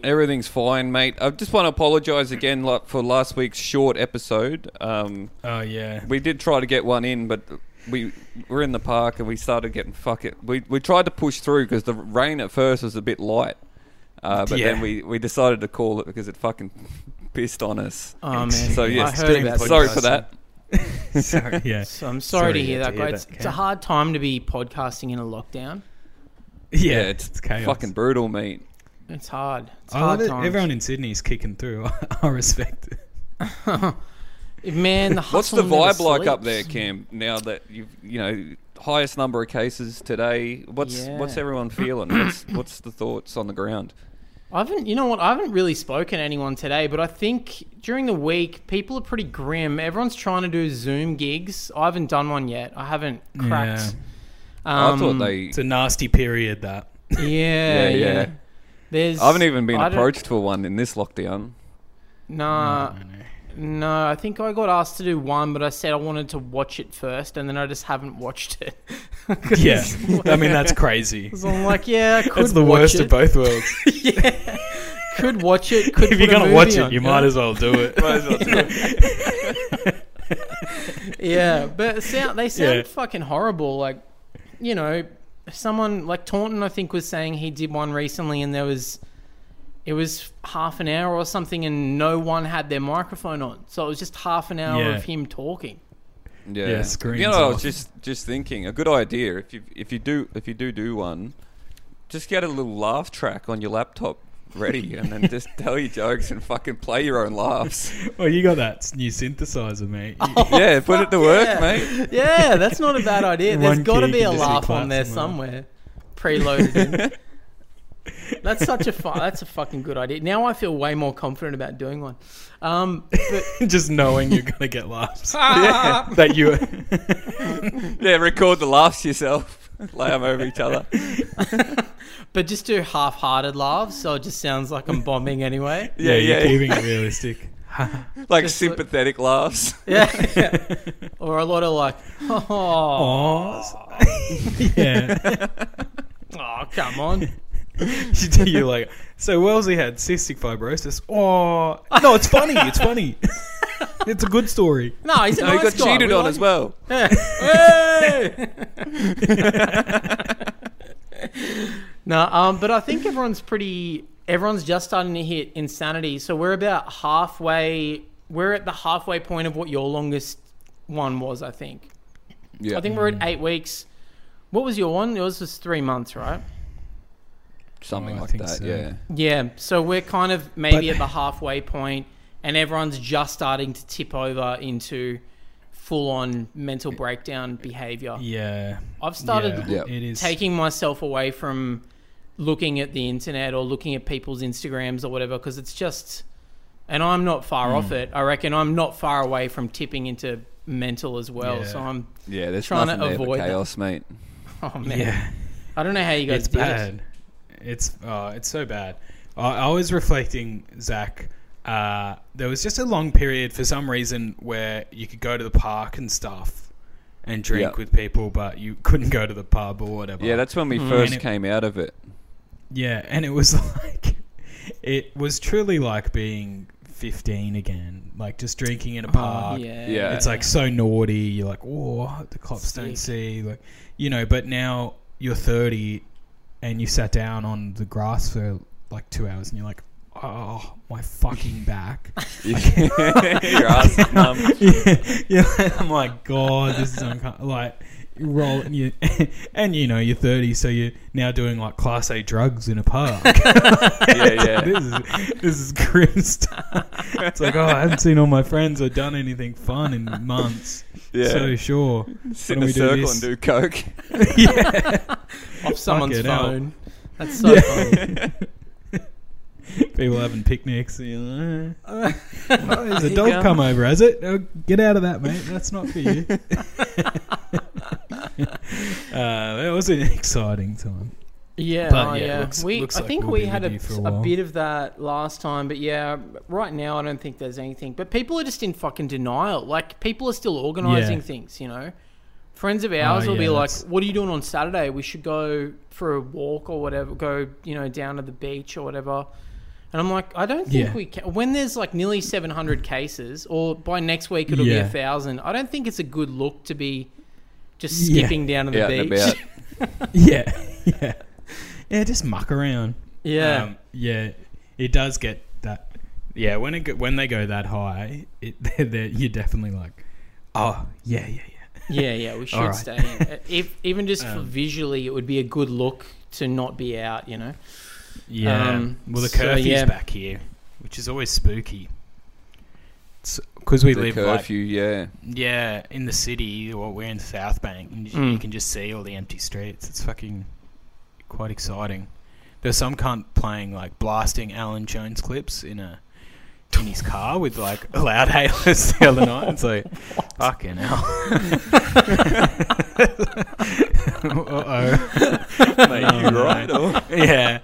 Everything's fine, mate. I just want to apologise again like, for last week's short episode. Um,
Oh yeah.
we did try to get one in, but we were in the park and we started getting fuck it. We we tried to push through because the rain at first was a bit light, uh, but
Yeah.
then we, we decided to call it because it fucking pissed on us.
Oh man,
So yeah,
I heard about
sorry for that.
Sorry, yeah.
So I'm sorry,
Sorry
to hear that,
hear
guys. It's, it's a hard time to be podcasting in a lockdown.
Yeah,
Yeah, it's,
it's chaos.
fucking brutal, mate.
It's hard. It's
I
hard
love it.
times.
Everyone in Sydney is kicking through. I respect it.
Man, the
What's
hustle
the
never
vibe like up there. Cam? Now that you've you know highest number of cases today, what's what's everyone feeling? What's what's the thoughts on the ground?
I haven't, you know what? I haven't really spoken to anyone today, but I think during the week people are pretty grim. Everyone's trying to do Zoom gigs. I haven't done one yet. I haven't cracked.
I thought
Um,
they.
It's a nasty period. That.
Yeah,
Yeah,
yeah.
yeah.
There's.
I haven't even been
I don't-
approached for one in this lockdown.
Nah,
No, no, no.
no. I think I got asked to do one, but I said I wanted to watch it first, and then I just haven't watched it.
Yeah, I mean that's crazy.
I'm like, yeah, I could
That's the
watch
worst
it.
of both worlds.
yeah, could watch it. Could
if you're gonna watch
movie
it,
on,
you
know?
might as well do it.
Yeah, but it sound, they sound
Yeah.
fucking horrible. Like, you know, someone like Taunton, I think, was saying he did one recently, and there was, it was half an hour or something, and no one had their microphone on, so it was just half an hour
Yeah.
of him talking.
Yeah,
Yeah, screens
You know, I was
off.
just just thinking a good idea if you if you do if you do do one, just get a little laugh track on your laptop ready, and then just tell your jokes and fucking play your own laughs.
well, you got that new synthesizer, mate. You- oh,
yeah, put it to work,
yeah.
mate.
Yeah, that's not a bad idea. There's
One
got to
key
be a
can just be
laugh on
clapped
there
somewhere.
somewhere, preloaded in. That's such a fu- that's a fucking good idea. Now I feel way more confident about doing one. Um, but
just knowing you're gonna get laughs.
yeah.
that you.
yeah, record the laughs yourself, lay them over each other.
but just do half-hearted laughs, so it just sounds like I'm bombing anyway.
Yeah,
you're
yeah,
keeping it realistic.
like
Just like-
sympathetic laughs.
Yeah, yeah. or a lot of like, oh,
Oh, yeah.
oh, come on.
you're like, so Wellesley had cystic fibrosis. Oh, no, it's funny. It's funny. it's a good story.
No, he's a
No, he got
guy.
cheated
We
on
like
as well.
Yeah. No, um, but I think everyone's pretty. Everyone's just starting to hit insanity. So we're about halfway. We're at the halfway point of what your longest one was. I think.
Yeah,
I think we're at eight weeks. What was your one? Yours was three months, right?
Something
Oh,
like that.
so.
Yeah.
Yeah. So we're kind of maybe
But-
at the halfway point, and everyone's just starting to tip over into full-on mental breakdown behavior.
Yeah.
I've started
Yeah.
It is.
taking myself away from looking at the internet or looking at people's Instagrams or whatever because it's just, and I'm not far
Hmm.
off it. I reckon I'm not far away from tipping into mental as well.
Yeah.
So I'm,
Yeah, there's
Trying to
nothing there but
avoid that.
chaos, mate.
oh man,
yeah.
I don't know how you guys
it's
do
bad.
it.
It's oh, it's so bad. I, I was reflecting, Zach. Uh, there was just a long period for some reason where you could go to the park and stuff and drink
Yeah.
with people, but you couldn't go to the pub or whatever.
Yeah, that's when we
Mm.
first
And it-
came out of it.
yeah, and it was like it was truly like being fifteen again, like just drinking in a
Oh,
park.
yeah,
Yeah.
It's like so naughty. You're like, oh, the cops don't see, like you know. But now you're 30 and you sat down on the grass for like two hours and you're like, oh, my fucking back.
Your ass is numb.
yeah, yeah, I'm like, God, this is uncomfortable. Like, roll and you, and you know, you're 30, so you're now doing like class A drugs in a park.
Yeah, yeah.
this is this is grim stuff. It's like, oh, I haven't seen all my friends or done anything fun in months.
Yeah.
So sure.
Sit
Why
in a
don't we do
circle
this?
and do coke.
yeah.
Off someone's
Fucking hell.
phone. That's so
Yeah.
funny.
People having picnics. and you're like, "Eh." oh, there's a dog
go.
come over, has it? Oh, get out of that, mate. That's not for you. uh, that was an exciting time.
Yeah,
But,
oh,
yeah,
yeah.
looks-
we,
looks
I
like
think
we'll
we had a,
a
a bit of that last time, but yeah, right now I don't think there's anything. But people are just in fucking denial. Like people are still organising
Yeah.
things. You know, friends of ours
Oh,
will be like,
that's-
"What are you doing on Saturday? We should go for a walk or whatever. Go, you know, down to the beach or whatever." And I'm like, I don't think
Yeah.
we can. When there's like nearly 700 cases, or by next week it'll be a thousand. I don't think it's a good look to be just
Yeah.
skipping down to the
Out
beach.
yeah, yeah, yeah. Just muck around.
Yeah.
um, yeah. It does get that. Yeah, when it go, when they go that high, it they're, they're, you're definitely like, oh yeah, yeah, yeah.
Yeah, yeah, we should
Alright.
stay in. If even just for
Um,
visually, it would be a good look to not be out. You know.
Yeah.
Um,
well, the
so,
curfew's
yeah.
back here, which is always spooky. Because we
The
live like
curfew, yeah.
yeah in the city. Well, we're in South Bank, and you-
Mm.
you can just see all the empty streets. It's fucking quite exciting. There's some cunt playing like blasting Alan Jones clips in a in his car with like loud hailers the other night. It's like fucking hell. uh oh.
Mate,
Oh,
you
no.
right? Or?
Yeah.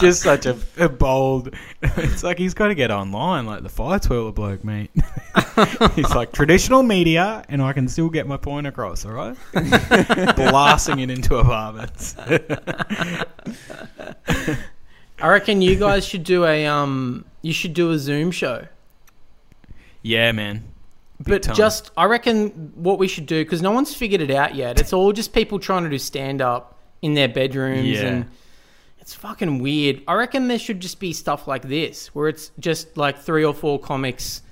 Just such a, a bold. It's like he's got to get online, like the fire twirler bloke, mate. he's like traditional media, and I can still get my point across. All right, blasting it into apartments.
I reckon you guys should do a um. You should do a Zoom show.
yeah, man. Big
But
time.
just, I reckon what we should do because no one's figured it out yet. It's all just people trying to do stand up in their bedrooms,
Yeah.
and it's fucking weird. I reckon there should just be stuff like this where it's just like three or four comics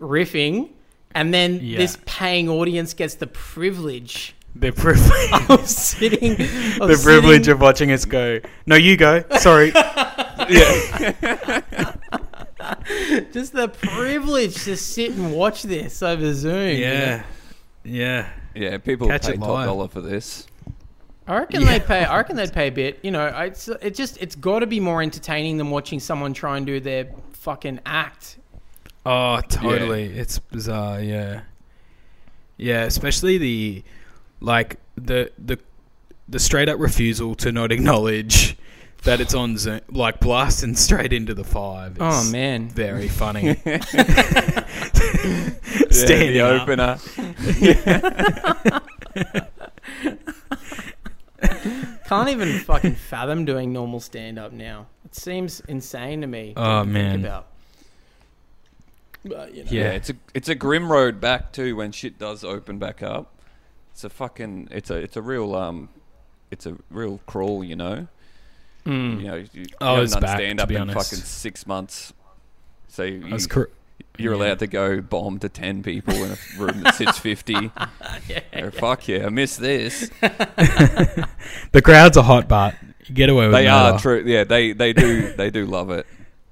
riffing, and then
Yeah.
this paying audience gets the privilege
the privilege,
of sitting. Of
the privilege
sitting-
of watching us go. No, you go. Sorry. yeah.
just the privilege to sit and watch this over Zoom.
yeah, yeah.
Yeah, people
Catch
pay
it
top
live.
dollar for this.
I reckon
Yeah.
they pay. I reckon they'd pay a bit. You know, it's it just it's got to be more entertaining than watching someone try and do their fucking act.
Oh, totally. It's bizarre, yeah. Yeah, especially the like the the the straight up refusal to not acknowledge that it's on Zoom, like blasting straight into the five. It's
Oh man,
very funny.
Yeah, the
up.
opener.
can't even fucking fathom doing normal stand up now. It seems insane to me. Oh, to
Oh,
think
man.
about. But, you know.
Yeah.
Yeah.
it's a it's a grim road back too when shit does open back up. It's a fucking it's a it's a real um it's a real crawl, you know.
Mm.
You know, you, you
Oh,
haven't
it's
done
back,
stand up in
honest.
fucking six months. So you,
That's cor-
you're
yeah.
allowed to go bomb to ten people in a room that sits fifty. Oh, fuck yeah, I miss this.
the crowds are hot, but you get away with
They
murder.
are true. Yeah, they they do they do love it.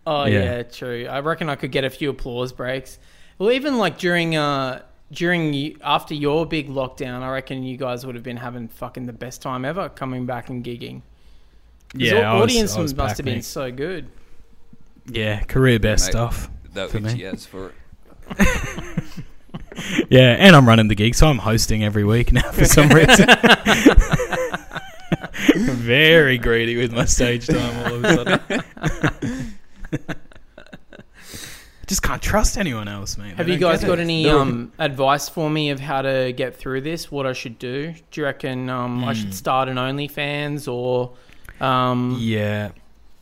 Oh
Yeah.
yeah. true. I reckon I could get a few applause breaks. Well, even like during uh during after your big lockdown, I reckon you guys would have been having fucking the best time ever coming back and gigging.
Yeah,
the
I was-
audience
I was
must
back,
have been
mate.
so good.
Yeah, career best
mate.
stuff.
That
For me.
itchy as for it.
Yeah, and I'm running the gig, so I'm hosting every week now for some reason. Very greedy with my stage time all of a sudden. Just can't trust anyone else, mate.
Have you guys got
it.
any
No.
um, advice for me of how to get through this? What I should do? Do you reckon um, I
Hmm.
should start an OnlyFans or um,
Yeah.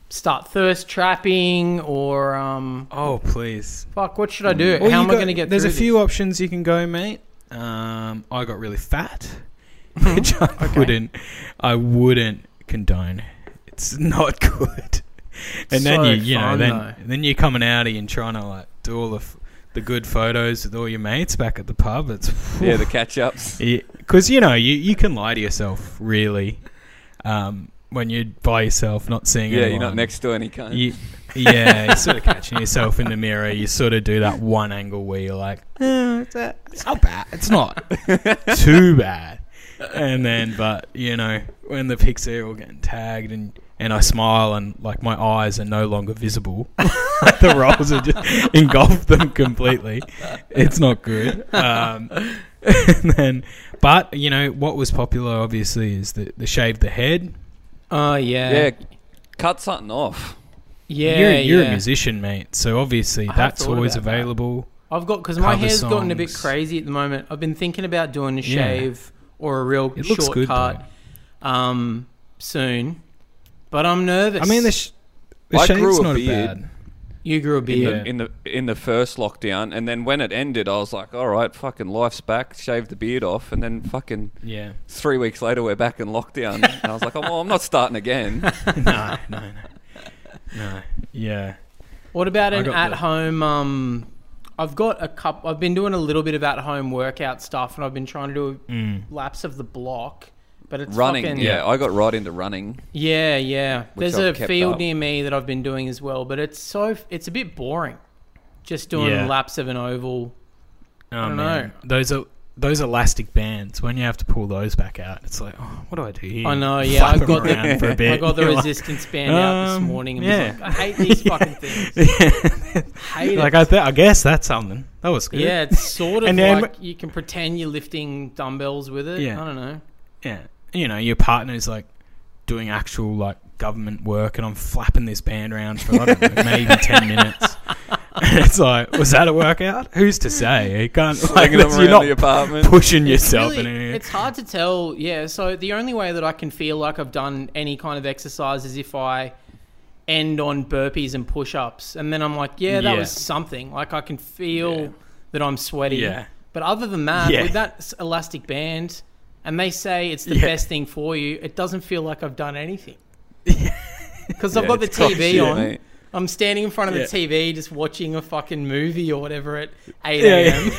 start thirst trapping or um,
Oh, please.
fuck? What should I do?
Well,
how
you
am I going to get?
There's a few
this?
options you can go, mate. Um, I got really fat, which I wouldn't, I wouldn't condone. It's not good. And then
So
you, you know,
fun,
then
though.
then you're coming out of and trying to like do all the f- the good photos with all your mates back at the pub. It's
Yeah, the catch ups.
because you know you you can lie to yourself really um, when you're by yourself, not seeing
Yeah, you're not next to any cunt.
You, yeah, you're sort of catching yourself in the mirror. You sort of do that one angle where you're like, eh, it's, it's not bad. It's not too bad. And then, but you know, when the pics are all getting tagged and and I smile and like my eyes are no longer visible, the rolls are just engulfed them completely. It's not good. Um, and then, but you know what was popular obviously is the the shave the head.
Oh yeah.
yeah, cut something off.
Yeah.
you're, you're
yeah.
a musician, mate. So obviously
I
that's always
about that.
available.
I've got because my
cover
hair's gotten a bit crazy at the moment. I've been thinking about doing a
Yeah.
shave or a real
It looks
short
good.
cut um, soon, but I'm nervous.
I mean, the, sh- the
I
shave's
grew a
not
beard.
bad.
you grew a
in
beard.
the, in the in the first lockdown, and then when it ended, I was like, "All right, fucking life's back." Shaved the beard off, and then fucking
Yeah.
three weeks later, we're back in lockdown, and I was like, "Oh, well, I'm not starting again."
no, no, no, no. Yeah.
What about an
got
at-home? Um, I've got a cup. I've been doing a little bit of at home workout stuff, and I've been trying to do
Mm.
laps of the block. But it's
running,
fucking,
yeah, I got right into running.
yeah, yeah. There's
I've
a field
up.
near me that I've been doing as well, but it's so it's a bit boring. Just doing
Yeah.
laps of an oval.
Oh,
don't
man.
know.
Those are those elastic bands. When you have to pull those back out, it's like, oh, what do I do here?
I know, yeah. I got the
for a bit.
I got the
You're like-
resistance band out this
Um,
morning and
yeah.
was like, I hate these fucking things. Hate
like
it.
I, th- I guess that's something. That was good.
yeah, it's sort of
And then-
like you can pretend you're lifting dumbbells with it.
Yeah.
I don't know.
Yeah. You know, your partner's like doing actual like government work, and I'm flapping this band around for I don't know, maybe ten minutes. And it's like, was that a workout? Who's to say? You can't like
Slinging
you're not
the apartment.
pushing
It's
yourself
really-
in any.
It's hard to tell. Yeah. So the only way that I can feel like I've done any kind of exercise is if I end on burpees and push-ups, and then I'm like, yeah, that
Yeah.
was something. Like I can feel
Yeah.
that I'm sweaty.
Yeah.
But other than that,
Yeah.
with that elastic band, and they say it's the
Yeah.
best thing for you, it doesn't feel like I've done anything. Because I've
Yeah,
got the TV
shit,
on.
mate.
I'm standing in front of
Yeah.
the TV just watching a fucking movie or whatever at 8 a.m.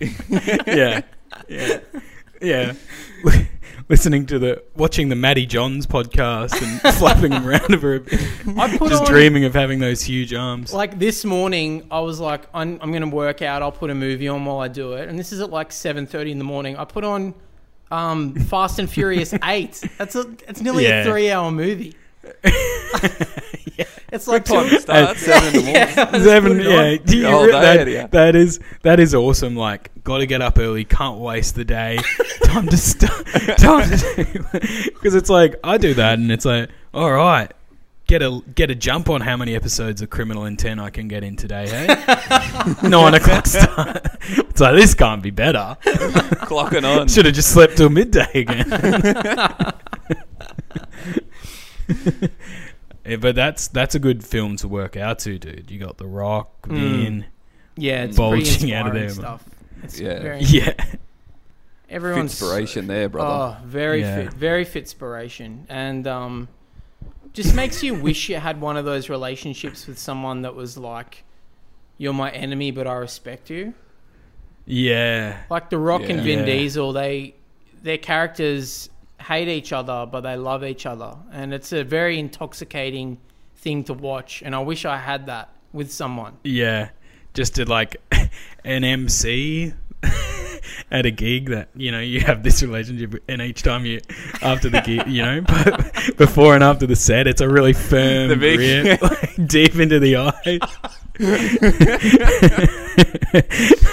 yeah, yeah, yeah. Listening to the, watching the Maddie Johns podcast and flapping them around for a bit.
I put
Just
on,
dreaming of having those huge arms.
Like this morning, I was like, I'm, I'm going to work out. I'll put a movie on while I do it. And this is at like 7.30 in the morning. I put on um, Fast and Furious 8. That's a, it's nearly
Yeah.
a three-hour movie. It's like
Time
two,
to start seven in the morning.
Yeah,
Seven,
put
yeah, do you re- that,
yeah.
that is that is awesome. Like, got to get up early, can't waste the day. time to start, time to because it's like I do that, and it's like, all right, get a get a jump on how many episodes of Criminal Intent I can get in today. Hey, nine o'clock start. It's like this can't be better.
Clocking on.
Should have just slept till midday again. Yeah, but that's that's a good film to work out to, dude. You got The Rock,
Mm.
Vin.
Yeah, it's
Bulging out of
inspiring
there,
stuff. It's
Yeah.
very,
Yeah,
everyone's
Inspiration there, brother.
Oh, very
Yeah.
fit, very fit inspiration, and um, just makes you wish you had one of those relationships with someone that was like, "You're my enemy, but I respect you."
yeah,
Like The Rock and Vin
Yeah.
Diesel, they their characters hate each other, but they love each other, and it's a very intoxicating thing to watch. And I wish I had that with someone.
yeah. Just to like an MC at a gig that you know you have this relationship, and each time you after the gig, you know, but before and after the set, it's a really firm
The big-
grip, like, deep into the eye.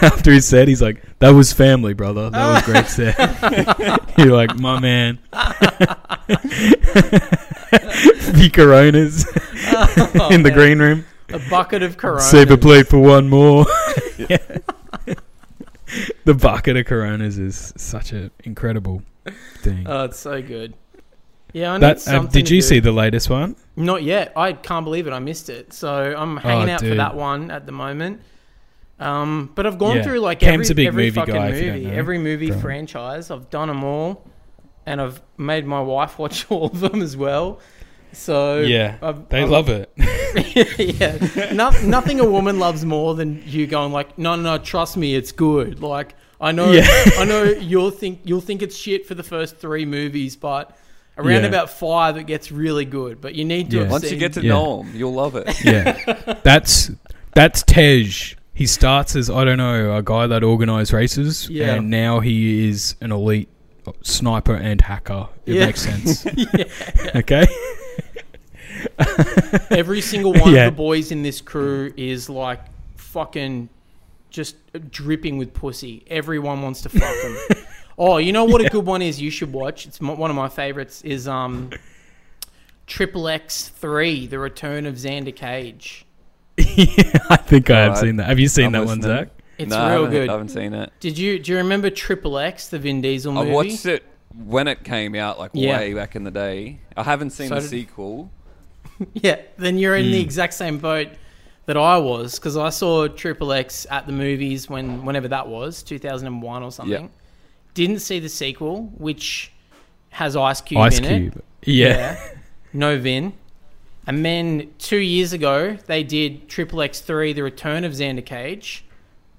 after he said, he's like, "That was family, brother. That was great set." You're like, "My man." the Coronas oh, in the
man.
green room.
A bucket of Corona.
Save a plate for one more. Yeah. The bucket of Coronas is such an incredible thing.
Oh, it's so good. Yeah, I need
that uh,
something
did
to
you
do.
see the latest one?
Not yet. I can't believe it. I missed it. So I'm hanging
Oh,
out for
dude.
that one at the moment. Um, but I've gone
Yeah.
through like
Cam's
every,
a big
every
movie
fucking
guy, if you don't
movie,
know.
every movie
Go on.
franchise. I've done them all. and I've made my wife watch all of them as well. So
yeah,
I've,
they
I've-
love it.
yeah, no, nothing a woman loves more than you going like, no, no, no, trust me, it's good. Like I know,
Yeah.
I know you'll think you'll think it's shit for the first three movies, but around
Yeah.
about five it gets really good. But you need to
Yeah.
have
Once you get to
Yeah.
know him, you'll love it.
yeah, that's that's Tej. He starts as I don't know a guy that organised races,
Yeah.
and now he is an elite sniper and hacker. It
Yeah.
makes sense. Okay.
Every single one
Yeah.
of the boys in this crew is like fucking just dripping with pussy. Everyone wants to fuck them. oh, you know what a good one is? You should watch. It's one of my favorites. Is um, Triple X Three: The Return of Xander Cage.
yeah, I think I have seen that. Have you seen
I'm
that one,
listening.
Zach?
It's
No,
real
haven't-
good.
I haven't seen it.
Did you do you remember Triple X, the Vin Diesel movie?
I watched it when it came out, like
Yeah.
way back in the day. I haven't seen
So
the
did-
sequel.
Yeah, then you're in the
Mm.
exact same boat that I was because I saw Triple X at the movies when whenever that was, 2001 or something. Didn't see the sequel, which has Ice Cube
Ice
in
Cube.
it.
Yeah.
no Vin. And then two years ago, they did Triple X Three: The Return of Xander Cage,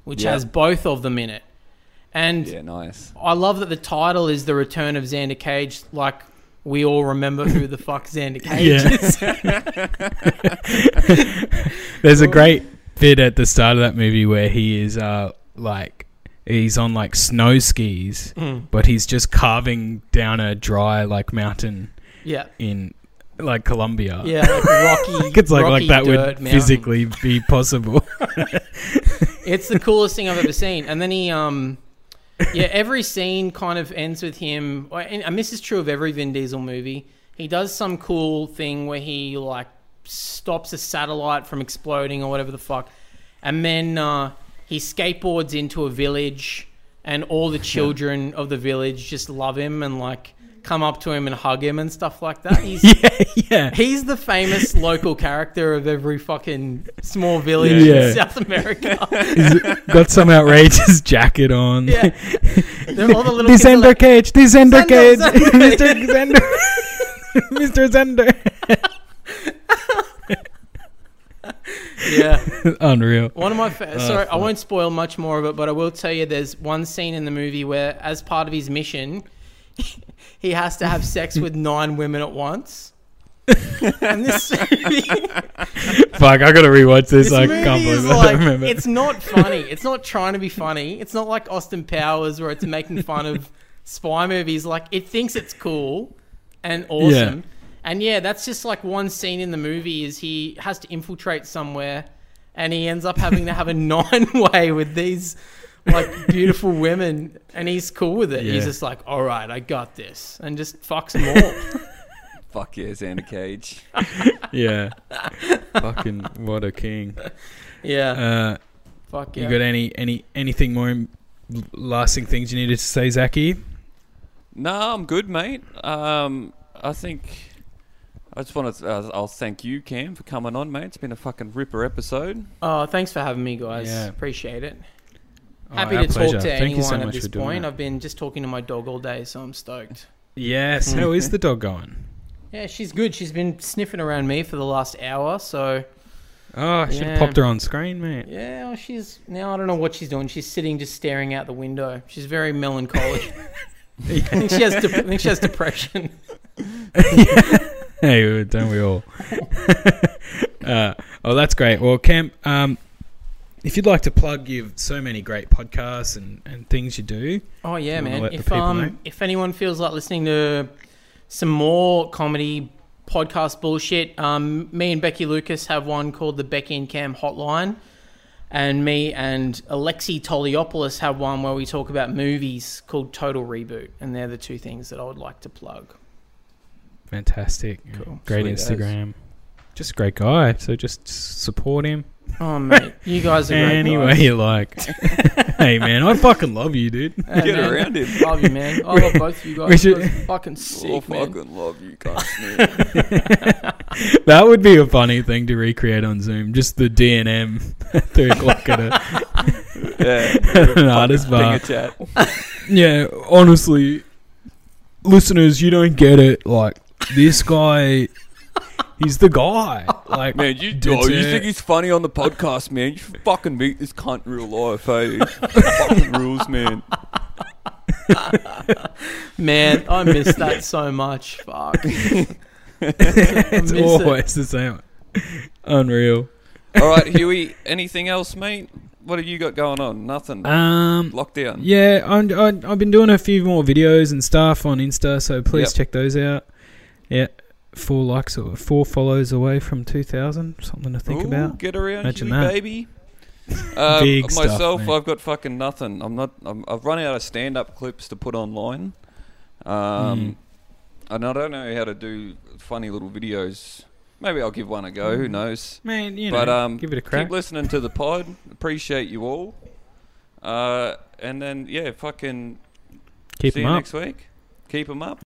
which
Yeah.
has both of them in it. And
Yeah, nice.
I love that the title is The Return of Xander Cage, like we all remember who the fuck Xander Cage
Yeah.
is.
There's a great bit at the start of that movie where he is uh like he's on like snow skis,
Mm.
but he's just carving down a dry like mountain
Yeah.
in like Colombia.
Yeah, like rocky.
It's like
rocky
like that would
mountain.
physically be possible.
It's the coolest thing I've ever seen. And then he, um, yeah, every scene kind of ends with him. And this is true of every Vin Diesel movie. He does some cool thing where he like stops a satellite from exploding or whatever the fuck, and then uh, he skateboards into a village, and all the children of the village just love him and like come up to him and hug him and stuff like that. He's
yeah, yeah.
He's the famous local character of every fucking small village
Yeah.
in South America.
He's got some outrageous jacket on.
yeah. They're all the little kids are like,
cage, the Zender
Zender,
cage,
Zender.
Mr. Zender.
Yeah.
Unreal.
One of my fa-
Oh,
sorry, I won't spoil much more of it, but I will tell you there's one scene in the movie where, as part of his mission, he has to have sex with nine women at once. and this movie,
Fuck, I gotta rewatch this.
this
I
movie
can't
is
believe I
like,
don't remember.
it's not funny. It's not trying to be funny. It's not like Austin Powers where it's making fun of spy movies. Like it thinks it's cool and awesome. And yeah, that's just like one scene in the movie is he has to infiltrate somewhere and he ends up having to have a nine way with these like beautiful women and he's cool with it.
Yeah.
He's just like, All right, I got this and just fucks them all.
Fuck yeah, Xander Cage.
yeah. Fucking what a king.
yeah.
Uh,
fuck
You got any any anything more im- lasting things you needed to say, Zachy?
No, I'm good, mate. Um, I think I just want to. Uh, I'll thank you, Cam, for coming on, mate. It's been a fucking ripper episode.
Oh, thanks for having me, guys.
Yeah.
Appreciate it.
Oh,
Happy
our
to
pleasure.
talk to
Thank you so
anyone at this point. I've been just talking to my dog all day, so I'm stoked.
Yes. How is the dog going?
Yeah, she's good. She's been sniffing around me for the last hour, so
Oh, I should have
Yeah.
popped her on screen, mate.
yeah, well, she's now I don't know what she's doing. She's sitting just staring out the window. She's very melancholic. I think she has. De- I think she has depression.
hey, don't we all? uh, oh, that's great. Well, Cam, um, if you'd like to plug, you've so many great podcasts and, and things you do.
Oh yeah, man. If
know?
um if anyone feels like listening to some more comedy podcast bullshit, um me and Becky Lucas have one called the Becky and Cam Hotline. And me and Alexei Toliopoulos have one where we talk about movies called Total Reboot, and they're the two things that I would like to plug.
Fantastic.
Cool.
Great
Sweet as.
Instagram. Just a great guy. So just support him
Oh mate, you guys are great.
any way
guys.
you like. hey, man, I fucking love you, dude.
Hey,
Get
man,
around him.
Love you, man. I love both of you guys.
We should-
You guys are fucking sick,
oh,
man.
fucking love you guys, man.
That would be a funny thing to recreate on Zoom. Just the D and M at three o'clock at a
yeah.
an artist bar.
a chat.
Yeah, honestly, listeners, you don't get it. Like this guy, he's the guy. Like
Man, you,
Dead
oh, you think he's funny on the podcast, man? You should fucking meet this cunt in real life, hey? fucking rules, man.
Man, I miss that so much. Fuck.
it's
miss it.
always the same. Unreal.
All right, Huey. Anything else, mate? What have you got going on? Nothing.
Um,
Lockdown.
Yeah, I'm, I, I've been doing a few more videos and stuff on Insta, so please
Yep.
check those out. Yeah, four likes or four follows away from 2,000. Something to think
Ooh,
about.
Get around,
Imagine
Huey,
that.
baby. Uh,
Big stuff,
myself,
mate.
I've got fucking nothing. I'm not. I'm, I've run out of stand-up clips to put online, um, and I don't know how to do funny little videos. Maybe I'll give one a go. Who knows?
Man, you know,
but um,
give it a crack.
Keep listening to the pod. Appreciate you all. Uh, and then yeah, fucking
Keep
see you
up.
next week. Keep them up.